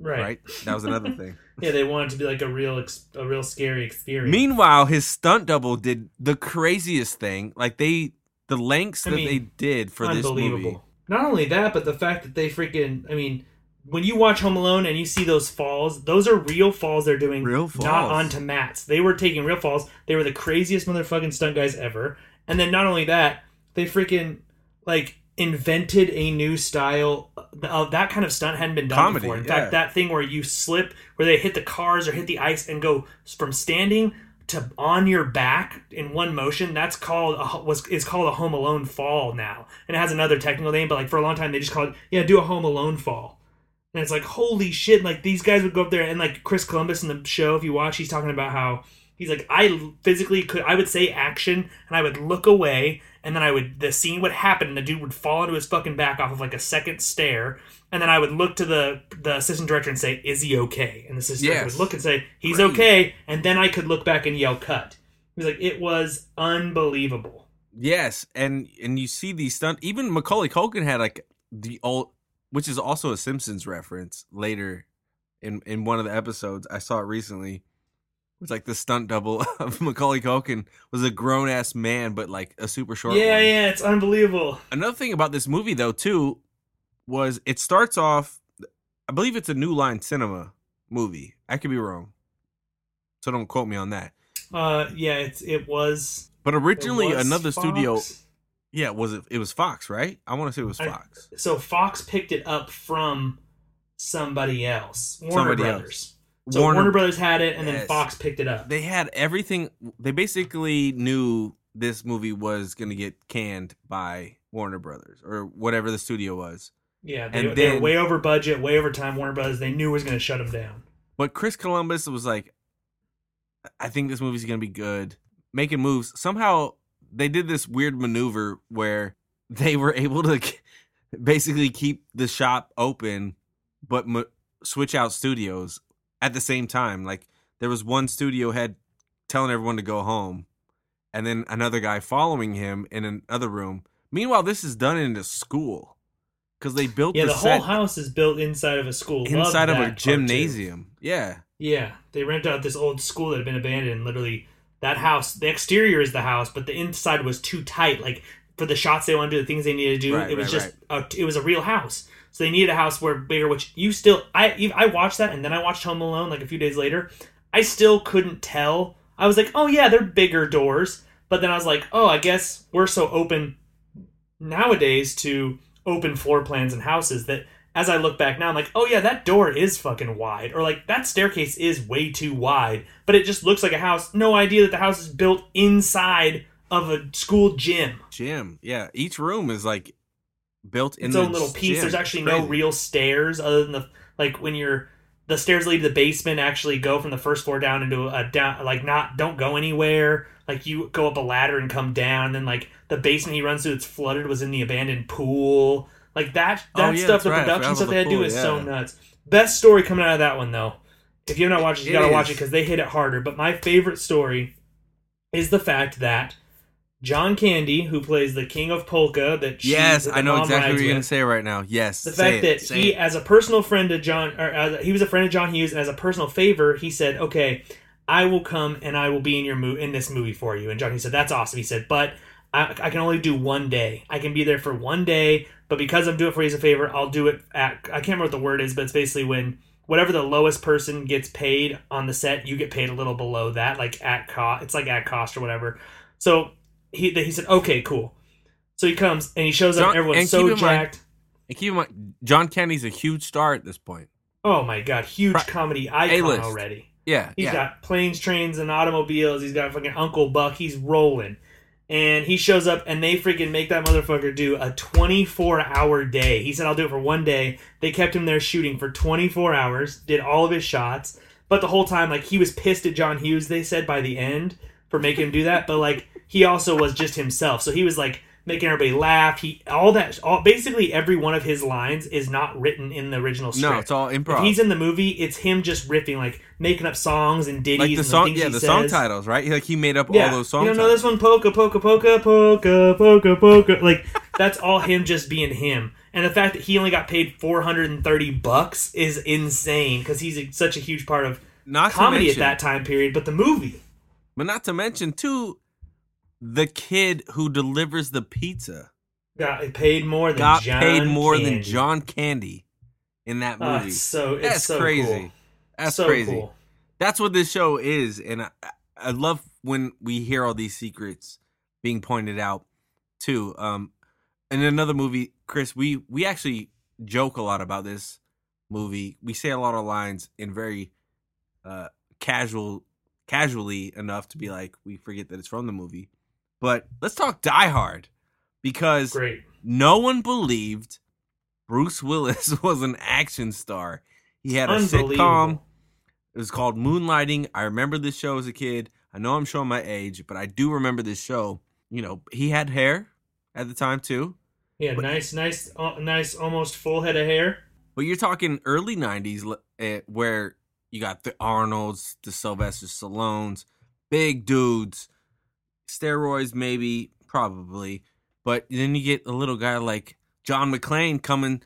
Right. Right? That was another thing. Yeah, they wanted to be like a real, ex- a real scary experience. Meanwhile, his stunt double did the craziest thing. Like they the lengths I that mean, they did for this movie. Not only that, but the fact that they freaking, I mean, when you watch Home Alone and you see those falls, those are real falls they're doing, Real falls. not onto mats. They were taking real falls. They were the craziest motherfucking stunt guys ever. And then not only that, they freaking like invented a new style uh, of that kind of stunt hadn't been done Comedy, before. In yeah. fact, that thing where you slip, where they hit the cars or hit the ice and go from standing to on your back in one motion that's called a, was is called a home alone fall now and it has another technical name but like for a long time they just called it yeah do a home alone fall and it's like holy shit like these guys would go up there and like chris columbus in the show if you watch he's talking about how he's like i physically could i would say action and i would look away and then i would the scene would happen and the dude would fall into his fucking back off of like a second stair and then i would look to the the assistant director and say is he okay and the assistant director Yes. would look and say he's Great. okay and then i could look back and yell cut he was like it was unbelievable Yes, and and you see these stunt. Even Macaulay Culkin had like the old, which is also a Simpsons reference later in in one of the episodes. I saw it recently. It was like the stunt double of Macaulay Culkin was a grown ass man, but like a super short. yeah one. yeah it's unbelievable Another thing about this movie though too was it starts off. I believe it's a New Line Cinema movie. I could be wrong, so don't quote me on that. uh yeah it's it was But originally, was another studio. Yeah, was it? It was Fox, right? I want to say it was I- Fox. so Fox picked it up from somebody else, Warner Somebody Brothers. So Warner, Brothers had it, and then Fox picked it up. they had everything. They basically knew this movie was going to get canned by Warner Brothers or whatever the studio was. yeah, they, and they were way over budget, way over time. Warner Brothers, they knew it was going to shut them down. But Chris Columbus was like, I think this movie's going to be good. Making moves. Somehow they did this weird maneuver where they were able to basically keep the shop open, but m- switch out studios at the same time. Like there was one studio head telling everyone to go home, and then another guy following him in another room. Meanwhile, this is done in a school because they built Yeah, the, the, whole house is built inside of a school. Love inside of a gymnasium. Yeah. Yeah, they rent out this old school that had been abandoned. Literally, that house, the exterior is the house, but the inside was too tight. Like for the shots they wanted to do, the things they needed to do, Right, it was right, just a, it was a real house. So they needed a house where bigger. Which you still, I I watched that, and then I watched Home Alone like a few days later. I still couldn't tell. I was like, oh yeah, they're bigger doors, But then I was like, oh, I guess we're so open nowadays to open floor plans and houses that as I look back now, I'm like, oh yeah, that door is fucking wide, or like that staircase is way too wide, but it just looks like a house. No idea that the house is built inside of a school gym. Gym. Yeah. Each room is like built in its own little piece. gym. There's actually no real stairs other than the like when you're the stairs lead to the basement actually go from the first floor down into a down like not don't go anywhere. Like you go up a ladder and come down, and then like the basement he runs through it's flooded was in the abandoned pool. Like that Oh, that yeah, stuff, the right. Production stuff they had to do is so nuts. Best story coming out of that one though. If you've not watched it, you It gotta watch it because they hit it harder. But my favorite story is the fact that John Candy, who plays the King of Polka, that she, Yes, that I know exactly what you're gonna say right now. Yes. the fact it, that he, it. as a personal friend to John, or uh, he was a friend of John Hughes, and as a personal favor, he said, "Okay, I will come and I will be in your mo- in this movie for you." And John Hughes said, "That's awesome." He said, "But I, I can only do one day. I can be there for one day, but because I'm doing it for you as a favor, I'll do it at I can't remember what the word is, but it's basically when." Whatever the lowest person gets paid on the set, you get paid a little below that, like at cost. It's like at cost or whatever. So he he said, "Okay, cool." So he comes and he shows up. John- and everyone's so in mind- jacked. And keep in mind, John Candy's a huge star at this point. Oh my god, huge Pri- comedy icon A-list. already. Yeah. He's yeah. got planes, trains, and automobiles. He's got fucking Uncle Buck. He's rolling. And he shows up and they freaking make that motherfucker do a 24 hour day. He said, I'll do it for one day. They kept him there shooting for 24 hours, did all of his shots. But the whole time, like, he was pissed at John Hughes, they said by the end, for making him do that. But, like, he also was just himself. So he was, like, making everybody laugh. He, all that, all, basically every one of his lines is not written in the original script. no, it's all If improv. he's in the movie, it's him just riffing, like making up songs and ditties. like the and song, things yeah, the says. song titles, right? He, like he made up Yeah, all those song you don't know titles. this one, polka, polka, polka, polka, polka, polka. Like that's all him just being him. And the fact that he only got paid four hundred and thirty bucks is insane because he's a, such a huge part of Not comedy to at that time period. But the movie, but not to mention too, the kid who delivers the pizza got paid more than got John paid more than Candy. John Candy in that Oh, movie. it's so it's That's so crazy. Cool. That's so crazy. Cool. That's what this show is, and I, I love when we hear all these secrets being pointed out too. Um, in another movie, Chris, we we actually joke a lot about this movie. We say a lot of lines in very uh, casual, casually enough to be like we forget that it's from the movie. But let's talk Die Hard because Great. no one believed Bruce Willis was an action star. He had a sitcom. It was called Moonlighting. I remember this show as a kid. I know I'm showing my age, but I do remember this show. You know, he had hair at the time too. Yeah, nice, nice, uh, nice, almost full head of hair. But you're talking early '90s, uh, where you got the Arnolds, the Sylvester Stallones, big dudes, steroids maybe, probably. But then you get a little guy like John McClane coming.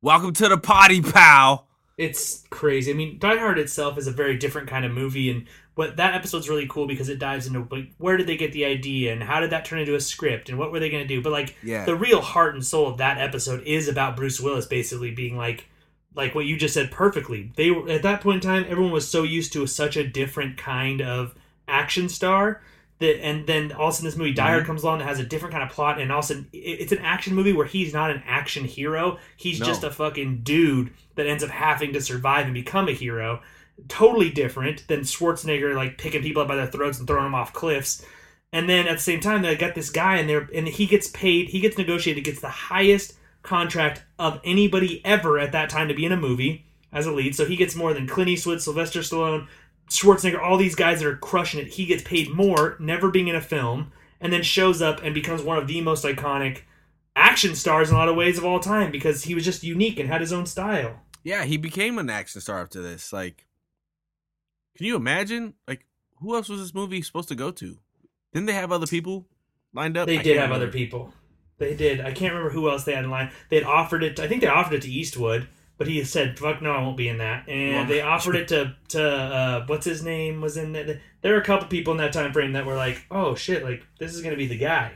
Welcome to the potty, pal. It's crazy. I mean, Die Hard itself is a very different kind of movie, and what that episode's really cool because it dives into like where did they get the idea and how did that turn into a script and what were they going to do. But like Yeah. the real heart and soul of that episode is about Bruce Willis basically being like like what you just said perfectly. They were at that point in time, everyone was so used to such a different kind of action star that, and then all of a sudden this movie Die Mm-hmm. Hard comes along that has a different kind of plot, and all of a sudden it- it's an action movie where he's not an action hero. He's No. just a fucking dude that ends up having to survive and become a hero. Totally different than Schwarzenegger like picking people up by their throats and throwing them off cliffs. And then at the same time, they got this guy in there, and he gets paid. He gets negotiated, gets the highest contract of anybody ever at that time to be in a movie as a lead. So he gets more than Clint Eastwood, Sylvester Stallone, Schwarzenegger, all these guys that are crushing it. He gets paid more, never being in a film, and then shows up and becomes one of the most iconic action stars in a lot of ways of all time because he was just unique and had his own style. Yeah, he became an action star after this. Like, can you imagine? Like, who else was this movie supposed to go to? Didn't they have other people lined up? They I did have remember. other people. They did. I can't remember who else they had in line. They had offered it. I think they offered it to Eastwood, but he said, "Fuck no, I won't be in that." And Yeah. they offered it to to uh, what's his name was in that. There were a couple people in that time frame that were like, "Oh shit, like this is gonna be the guy."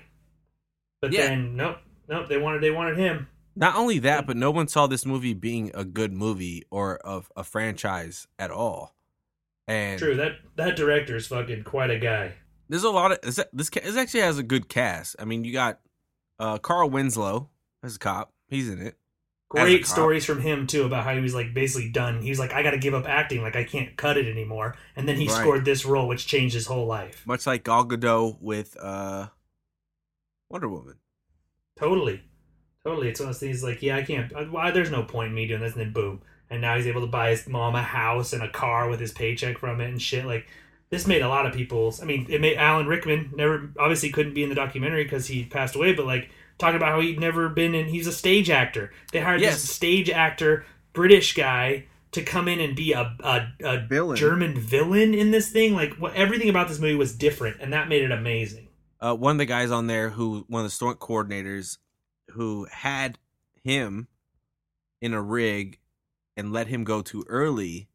But Yeah. then nope, nope. They wanted they wanted him. Not only that, but no one saw this movie being a good movie or of a franchise at all. And True that that director is fucking quite a guy. There's a lot of this. This, this actually has a good cast. I mean, you got uh Carl Winslow as a cop. He's in it. Great stories from him too about how he was like basically done. He was like, I got to give up acting, like I can't cut it anymore. And then he Right. scored this role, which changed his whole life. Much like Gal Gadot with uh Wonder Woman. Totally, totally. It's one of those things like, yeah, I can't. uh, Why? There's no point in me doing this. And then boom, and now he's able to buy his mom a house and a car with his paycheck from it and shit. Like this made a lot of people's. I mean, it made Alan Rickman never obviously couldn't be in the documentary because he passed away. But like talking about how he'd never been in. He's a stage actor. They hired Yes. this stage actor, British guy. To come in and be a, a, a Villain. German villain in this thing, like what everything about this movie was different, and that made it amazing. Uh one of the guys on there who one of the stunt coordinators who had him in a rig and let him go too early.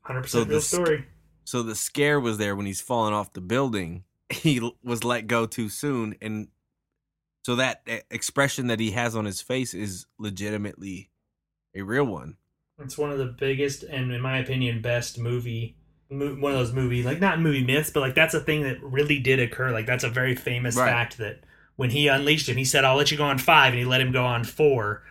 Hundred So percent real this- story. So the scare was there when he's falling off the building. He was let go too soon and so that expression that he has on his face is legitimately a real one. It's one of the biggest and, in my opinion, best movie. Mo- one of those movies, like not movie myths, but like that's a thing that really did occur. Like that's a very famous Right. fact that when he unleashed him, he said, "I'll let you go on five, and he let him go on four.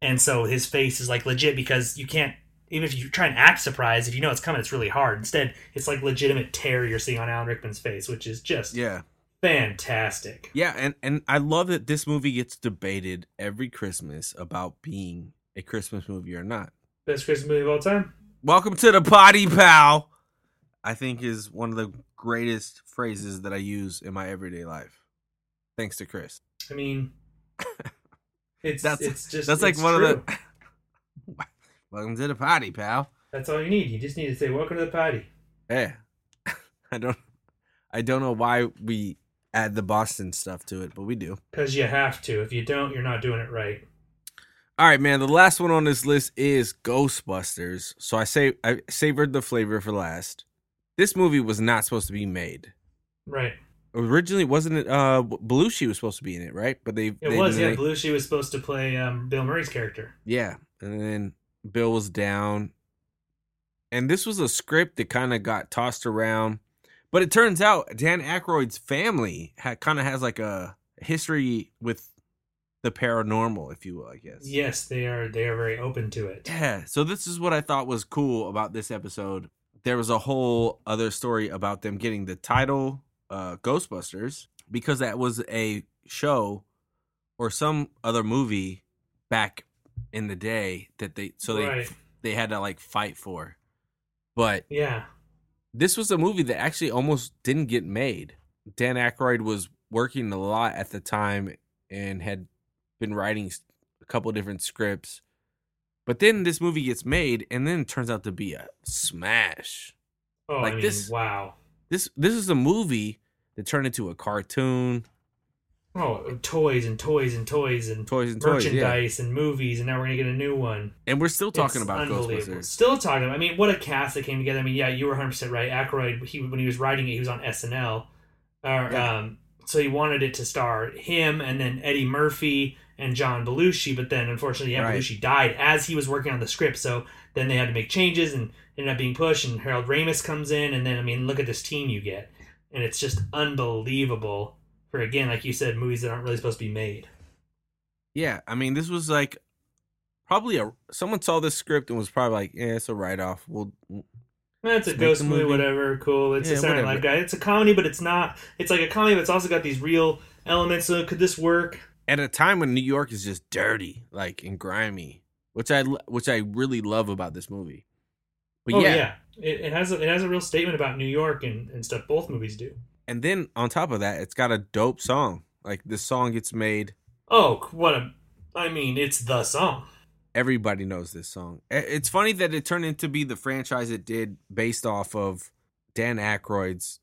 And so his face is like legit because you can't. Even if you try and act surprised, if you know it's coming, it's really hard. Instead, it's like legitimate terror you're seeing on Alan Rickman's face, which is just Yeah. Fantastic. Yeah, and and I love that this movie gets debated every Christmas about being a Christmas movie or not. Best Christmas movie of all time. Welcome to the potty, pal. I think is one of the greatest phrases that I use in my everyday life. Thanks to Chris. I mean, it's That's- it's just That's like one true. of the Welcome to the potty, pal. That's all you need. You just need to say "Welcome to the party." Yeah. I don't I don't know why we add the Boston stuff to it, but we do. Because you have to. If you don't, you're not doing it right. All right, man. The last one on this list is Ghostbusters. So I say I savored the flavor for last. This movie was not supposed to be made. Right. Originally, wasn't it? Uh, Belushi was supposed to be in it, right? But they It they, was, yeah. they- Belushi was supposed to play um, Bill Murray's character. yeah, and then Bill was down, and this was a script that kind of got tossed around. But it turns out Dan Aykroyd's family had kind of has like a history with the paranormal, if you will, I guess. Yes, they are. They are very open to it. Yeah. So this is what I thought was cool about this episode. There was a whole other story about them getting the title uh Ghostbusters because that was a show or some other movie back in the day that they so they right. they had to like fight for. But Yeah. This was a movie that actually almost didn't get made. Dan Aykroyd was working a lot at the time and had been writing a couple different scripts. But then this movie gets made and then it turns out to be a smash. Oh, Like I mean, this- wow. This this is a movie that turned into a cartoon, Oh, toys and toys and toys and toys and toys, yeah. merchandise and movies, and now we're gonna get a new one. And we're still talking It's about unbelievable. Ghostbusters. Still talking. I mean, what a cast that came together. I mean, yeah, you were 100 percent right. Aykroyd, he when he was writing it, he was on SNL, or Yeah. um, so he wanted it to star him and then Eddie Murphy and John Belushi. But then, unfortunately, yeah, Right. Belushi died as he was working on the script. So then they had to make changes and ended up being pushed. And Harold Ramis comes in, and then I mean, look at this team you get, and it's just unbelievable. For again, like you said, movies that aren't really supposed to be made. Yeah, I mean this was like probably a someone saw this script and was probably like, "Yeah, it's a write off. We'll That's eh, a Let's ghost movie, movie. whatever. Cool. It's Yeah, a Saturday Night. Guy. It's a comedy, but it's not. It's like a comedy, but it's also got these real elements. So could this work? at a time when New York is just dirty, like and grimy, which I which I really love about this movie. But oh yeah, yeah, It, it has a, it has a real statement about New York and, and stuff. Both movies do. And then on top of that, it's got a dope song. Like this song gets made, Oh, what a! I mean, it's the song. everybody knows this song. It's funny that it turned into be the franchise it did based off of Dan Aykroyd's.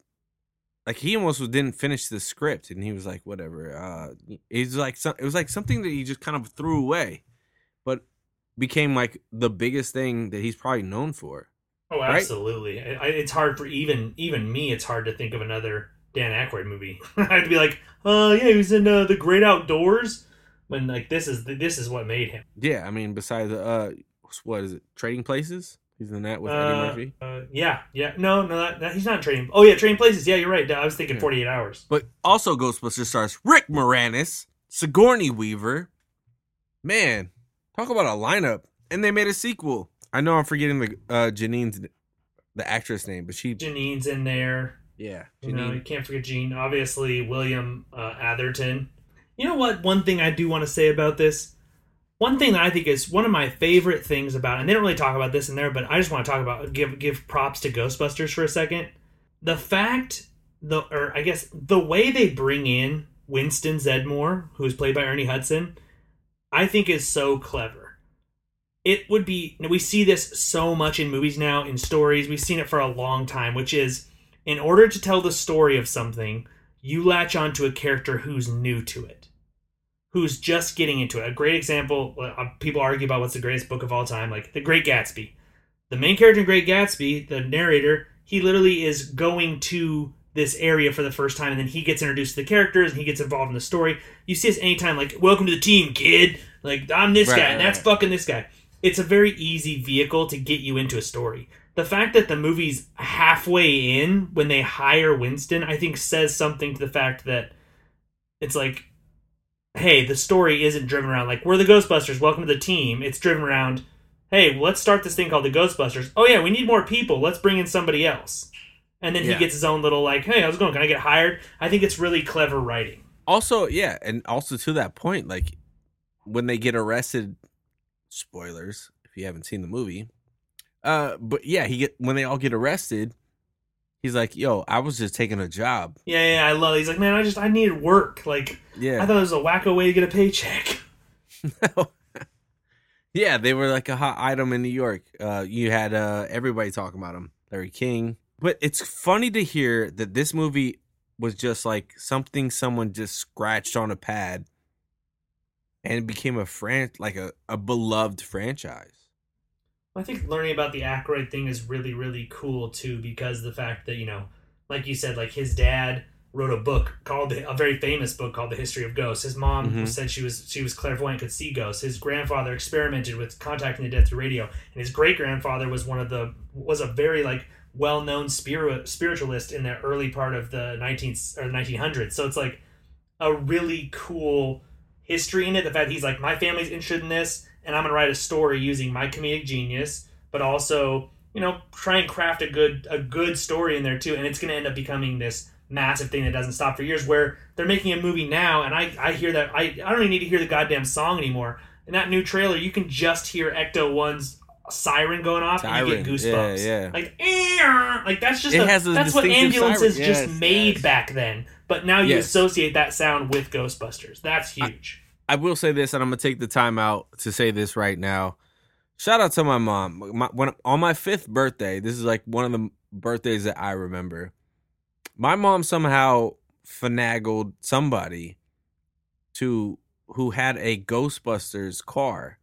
Like he almost didn't finish the script, and he was like, "Whatever." Uh, it's like some, it was like something that he just kind of threw away, but became like the biggest thing that he's probably known for. Oh, Right? absolutely. I, it's hard for even even me. It's hard to think of another Dan Aykroyd movie. I have to be like, oh yeah, he was in uh, the Great Outdoors. When like this is this is what made him. Yeah, I mean, besides uh, what is it? Trading Places. He's in that with Eddie Uh, Murphy. uh, yeah, yeah. No, no, that, that- he's not trading. Oh yeah, trading places. Yeah, you're right. I was thinking Yeah. 48 hours. But also Ghostbusters stars Rick Moranis, Sigourney Weaver. Man, talk about a lineup. And they made a sequel. I know I'm forgetting the uh Janine's the actress name, but she Janine's in there. Yeah, You know, you can't forget Gene. Obviously, William uh, Atherton. You know what? One thing I do want to say about this. One thing that I think is one of my favorite things about, and they don't really talk about this in there, but I just want to talk about give give props to Ghostbusters for a second. The fact, the or I guess the way they bring in Winston Zeddemore, who's played by Ernie Hudson, I think is so clever. It would be we see this so much in movies now, in stories. We've seen it for a long time, which is in order to tell the story of something, you latch onto a character who's new to it, who's just getting into it. A great example, uh, people argue about what's the greatest book of all time, like The Great Gatsby. The main character in Great Gatsby, the narrator, he literally is going to this area for the first time, and then he gets introduced to the characters and he gets involved in the story. You see this anytime, like, welcome to the team, kid. Like, I'm this Right, guy, right, and that's right. fucking this guy. It's a very easy vehicle to get you into a story the fact that the movie's halfway in when they hire Winston, I think says something to the fact that it's like, hey, the story isn't driven around like we're the Ghostbusters, welcome to the team. It's driven around, hey, let's start this thing called the Ghostbusters. Oh yeah, we need more people. Let's bring in somebody else. And then Yeah. he gets his own little like, hey, how's it going? Can I get hired? I think it's really clever writing. Also, yeah, and also to that point, like when they get arrested, spoilers if you haven't seen the movie. Uh, but yeah, he get when they all get arrested, he's like, "Yo, I was just taking a job." Yeah, yeah, I love. It. He's like, man, I just I needed work. Like Yeah, I thought it was a wacko way to get a paycheck. no. yeah, they were like a hot item in New York. Uh, you had uh everybody talking about him, Larry King. But it's funny to hear that this movie was just like something someone just scratched on a pad, and it became a fran like a, a beloved franchise. I think learning about the Aykroyd thing is really, really cool too, because the fact that you know, like you said, like his dad wrote a book called a very famous book called The History of Ghosts. His mom Mhm. said she was she was clairvoyant, could see ghosts. His grandfather experimented with contacting the dead through radio, and his great grandfather was one of the was a very like well known spirit spiritualist in the early part of the 19th or 1900s. So it's like a really cool history in it. The fact he's like, my family's interested in this, and I'm gonna write a story using my comedic genius, but also, you know, try and craft a good a good story in there too. And it's gonna end up becoming this massive thing that doesn't stop for years. Where they're making a movie now, and I I hear that I I don't even need to hear the goddamn song anymore. In that new trailer, you can just hear Ecto One's siren going off, and you get goosebumps. yeah, yeah. Like, like that's just a, that's what ambulances siren. just made yes. back then. But now you Yes. associate that sound with Ghostbusters. That's huge. I will say this, and I'm gonna take the time out to say this right now. Shout out to my mom. My, when, on my fifth birthday, this is like one of the birthdays that I remember. My mom somehow finagled somebody to who had a Ghostbusters car.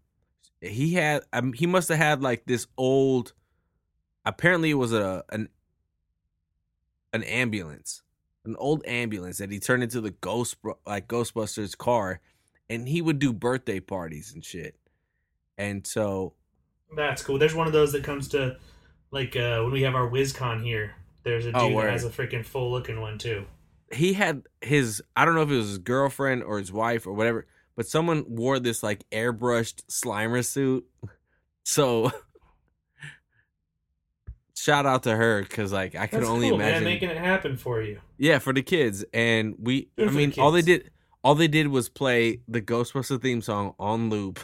He had, um, he must have had like this old. Apparently, it was a an an ambulance, an old ambulance that he turned into the ghost like Ghostbusters car and he would do birthday parties and shit. And so, That's cool. There's one of those that comes to like uh, when we have our WizCon here. There's a dude Oh, that has a freaking full looking one too. he had his I don't know if it was his girlfriend or his wife or whatever, but someone wore this like airbrushed Slimer suit. So shout out to her cuz like I can only cool, imagine man, making it happen for you. Yeah, for the kids. And we Good I mean all they did all they did was play the Ghostbuster theme song on loop.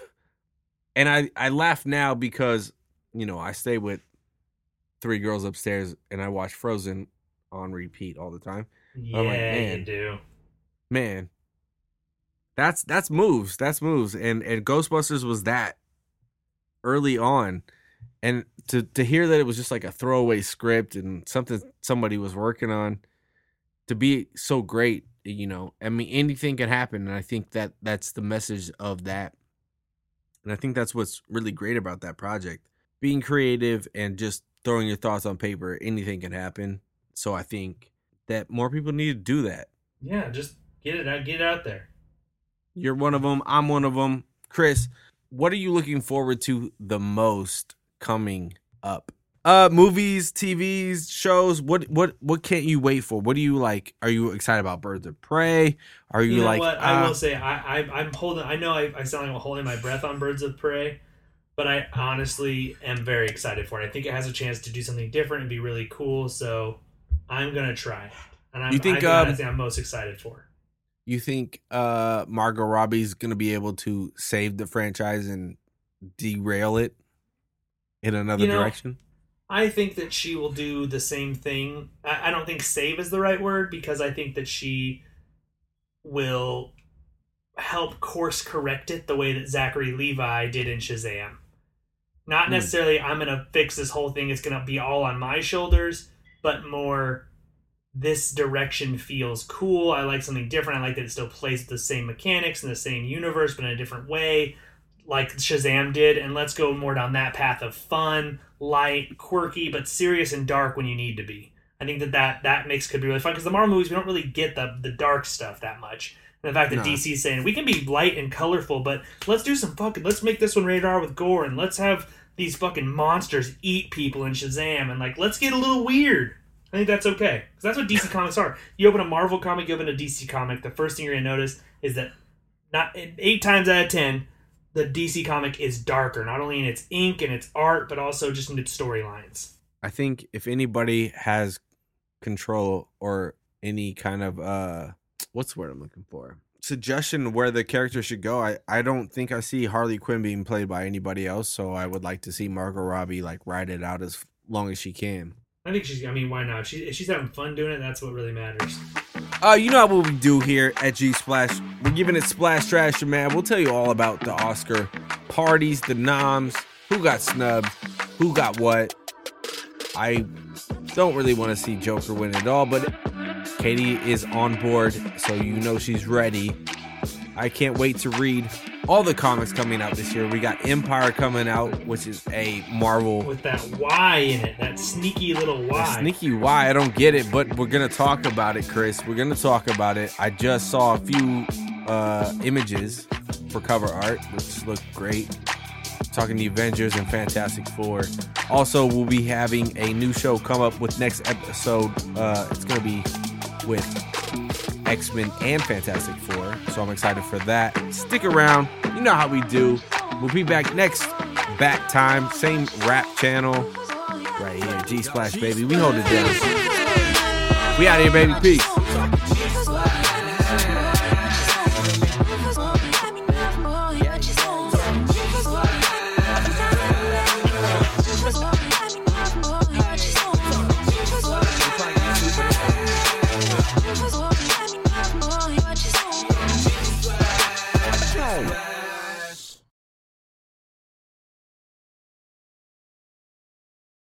And I I laugh now because you know, I stay with three girls upstairs and I watch Frozen on repeat all the time. Yeah, like, you man. do. man that's that's moves that's moves and and ghostbusters was that early on and to to hear that it was just like a throwaway script and something somebody was working on to be so great you know i mean anything can happen and i think that that's the message of that and i think that's what's really great about that project being creative and just throwing your thoughts on paper anything can happen so i think that more people need to do that Yeah, just get it out, get it out there. You're one of them. I'm one of them. Chris, what are you looking forward to the most coming up. Uh, movies, TVs, shows. What what what can't you wait for? What do you like? Are you excited about Birds of Prey? Are you, You know like? what? I will say I, I I'm holding. I know I, I sound like I'm holding my breath on Birds of Prey, but I honestly am very excited for it. I think it has a chance to do something different and be really cool. So I'm gonna try. And I'm, You think, I, um, I'm most excited for. you think uh Margot Robbie's gonna be able to save the franchise and derail it in another You know, direction? I think that she will do the same thing. I, I don't think save is the right word because I think that she will help course correct it the way that Zachary Levi did in Shazam. Not Hmm. necessarily, I'm going to fix this whole thing, it's going to be all on my shoulders, but more, this direction feels cool. I like something different. I like that it still plays with the same mechanics in the same universe, but in a different way, like Shazam did. And let's go more down that path of fun, light, quirky, but serious and dark when you need to be. I think that that, that mix could be really fun because the Marvel movies we don't really get the the dark stuff that much. And the fact that No. DC's saying we can be light and colorful, but let's do some fucking let's make this one radar with gore and let's have these fucking monsters eat people in Shazam and like let's get a little weird. I think that's okay because that's what DC comics are. You open a Marvel comic, you open a DC comic. The first thing you're gonna notice is that not eight times out of ten, the DC comic is darker, not only in its ink and its art, but also just in its storylines. I think if anybody has control or any kind of uh what's the word I'm looking for? Suggestion where the character should go. I, I don't think I see Harley Quinn being played by anybody else, so I would like to see Margot Robbie like ride it out as long as she can. I think she's. I mean, why not? She, if she's having fun doing it, that's what really matters. Uh, you know what we do here at G Splash? We're giving it splash trash, man. We'll tell you all about the Oscar parties, the noms, who got snubbed, who got what. I don't really want to see Joker win at all, but Katie is on board, so you know she's ready. I can't wait to read all the comics coming out this year. We got Empyre coming out, which is a Marvel With that Y in it, that sneaky little Y. sneaky why I don't get it, but we're gonna talk about it, Chris. We're gonna talk about it. I just saw a few uh, images for cover art, which look great. Talking the Avengers and Fantastic Four. Also, we'll be having a new show come up with next episode. Uh, it's gonna be with X Men and Fantastic Four, so I'm excited for that. Stick around. You know how we do. We'll be back next back time, same rap channel right here. G Splash, baby. We hold it down. We out here, baby. Peace.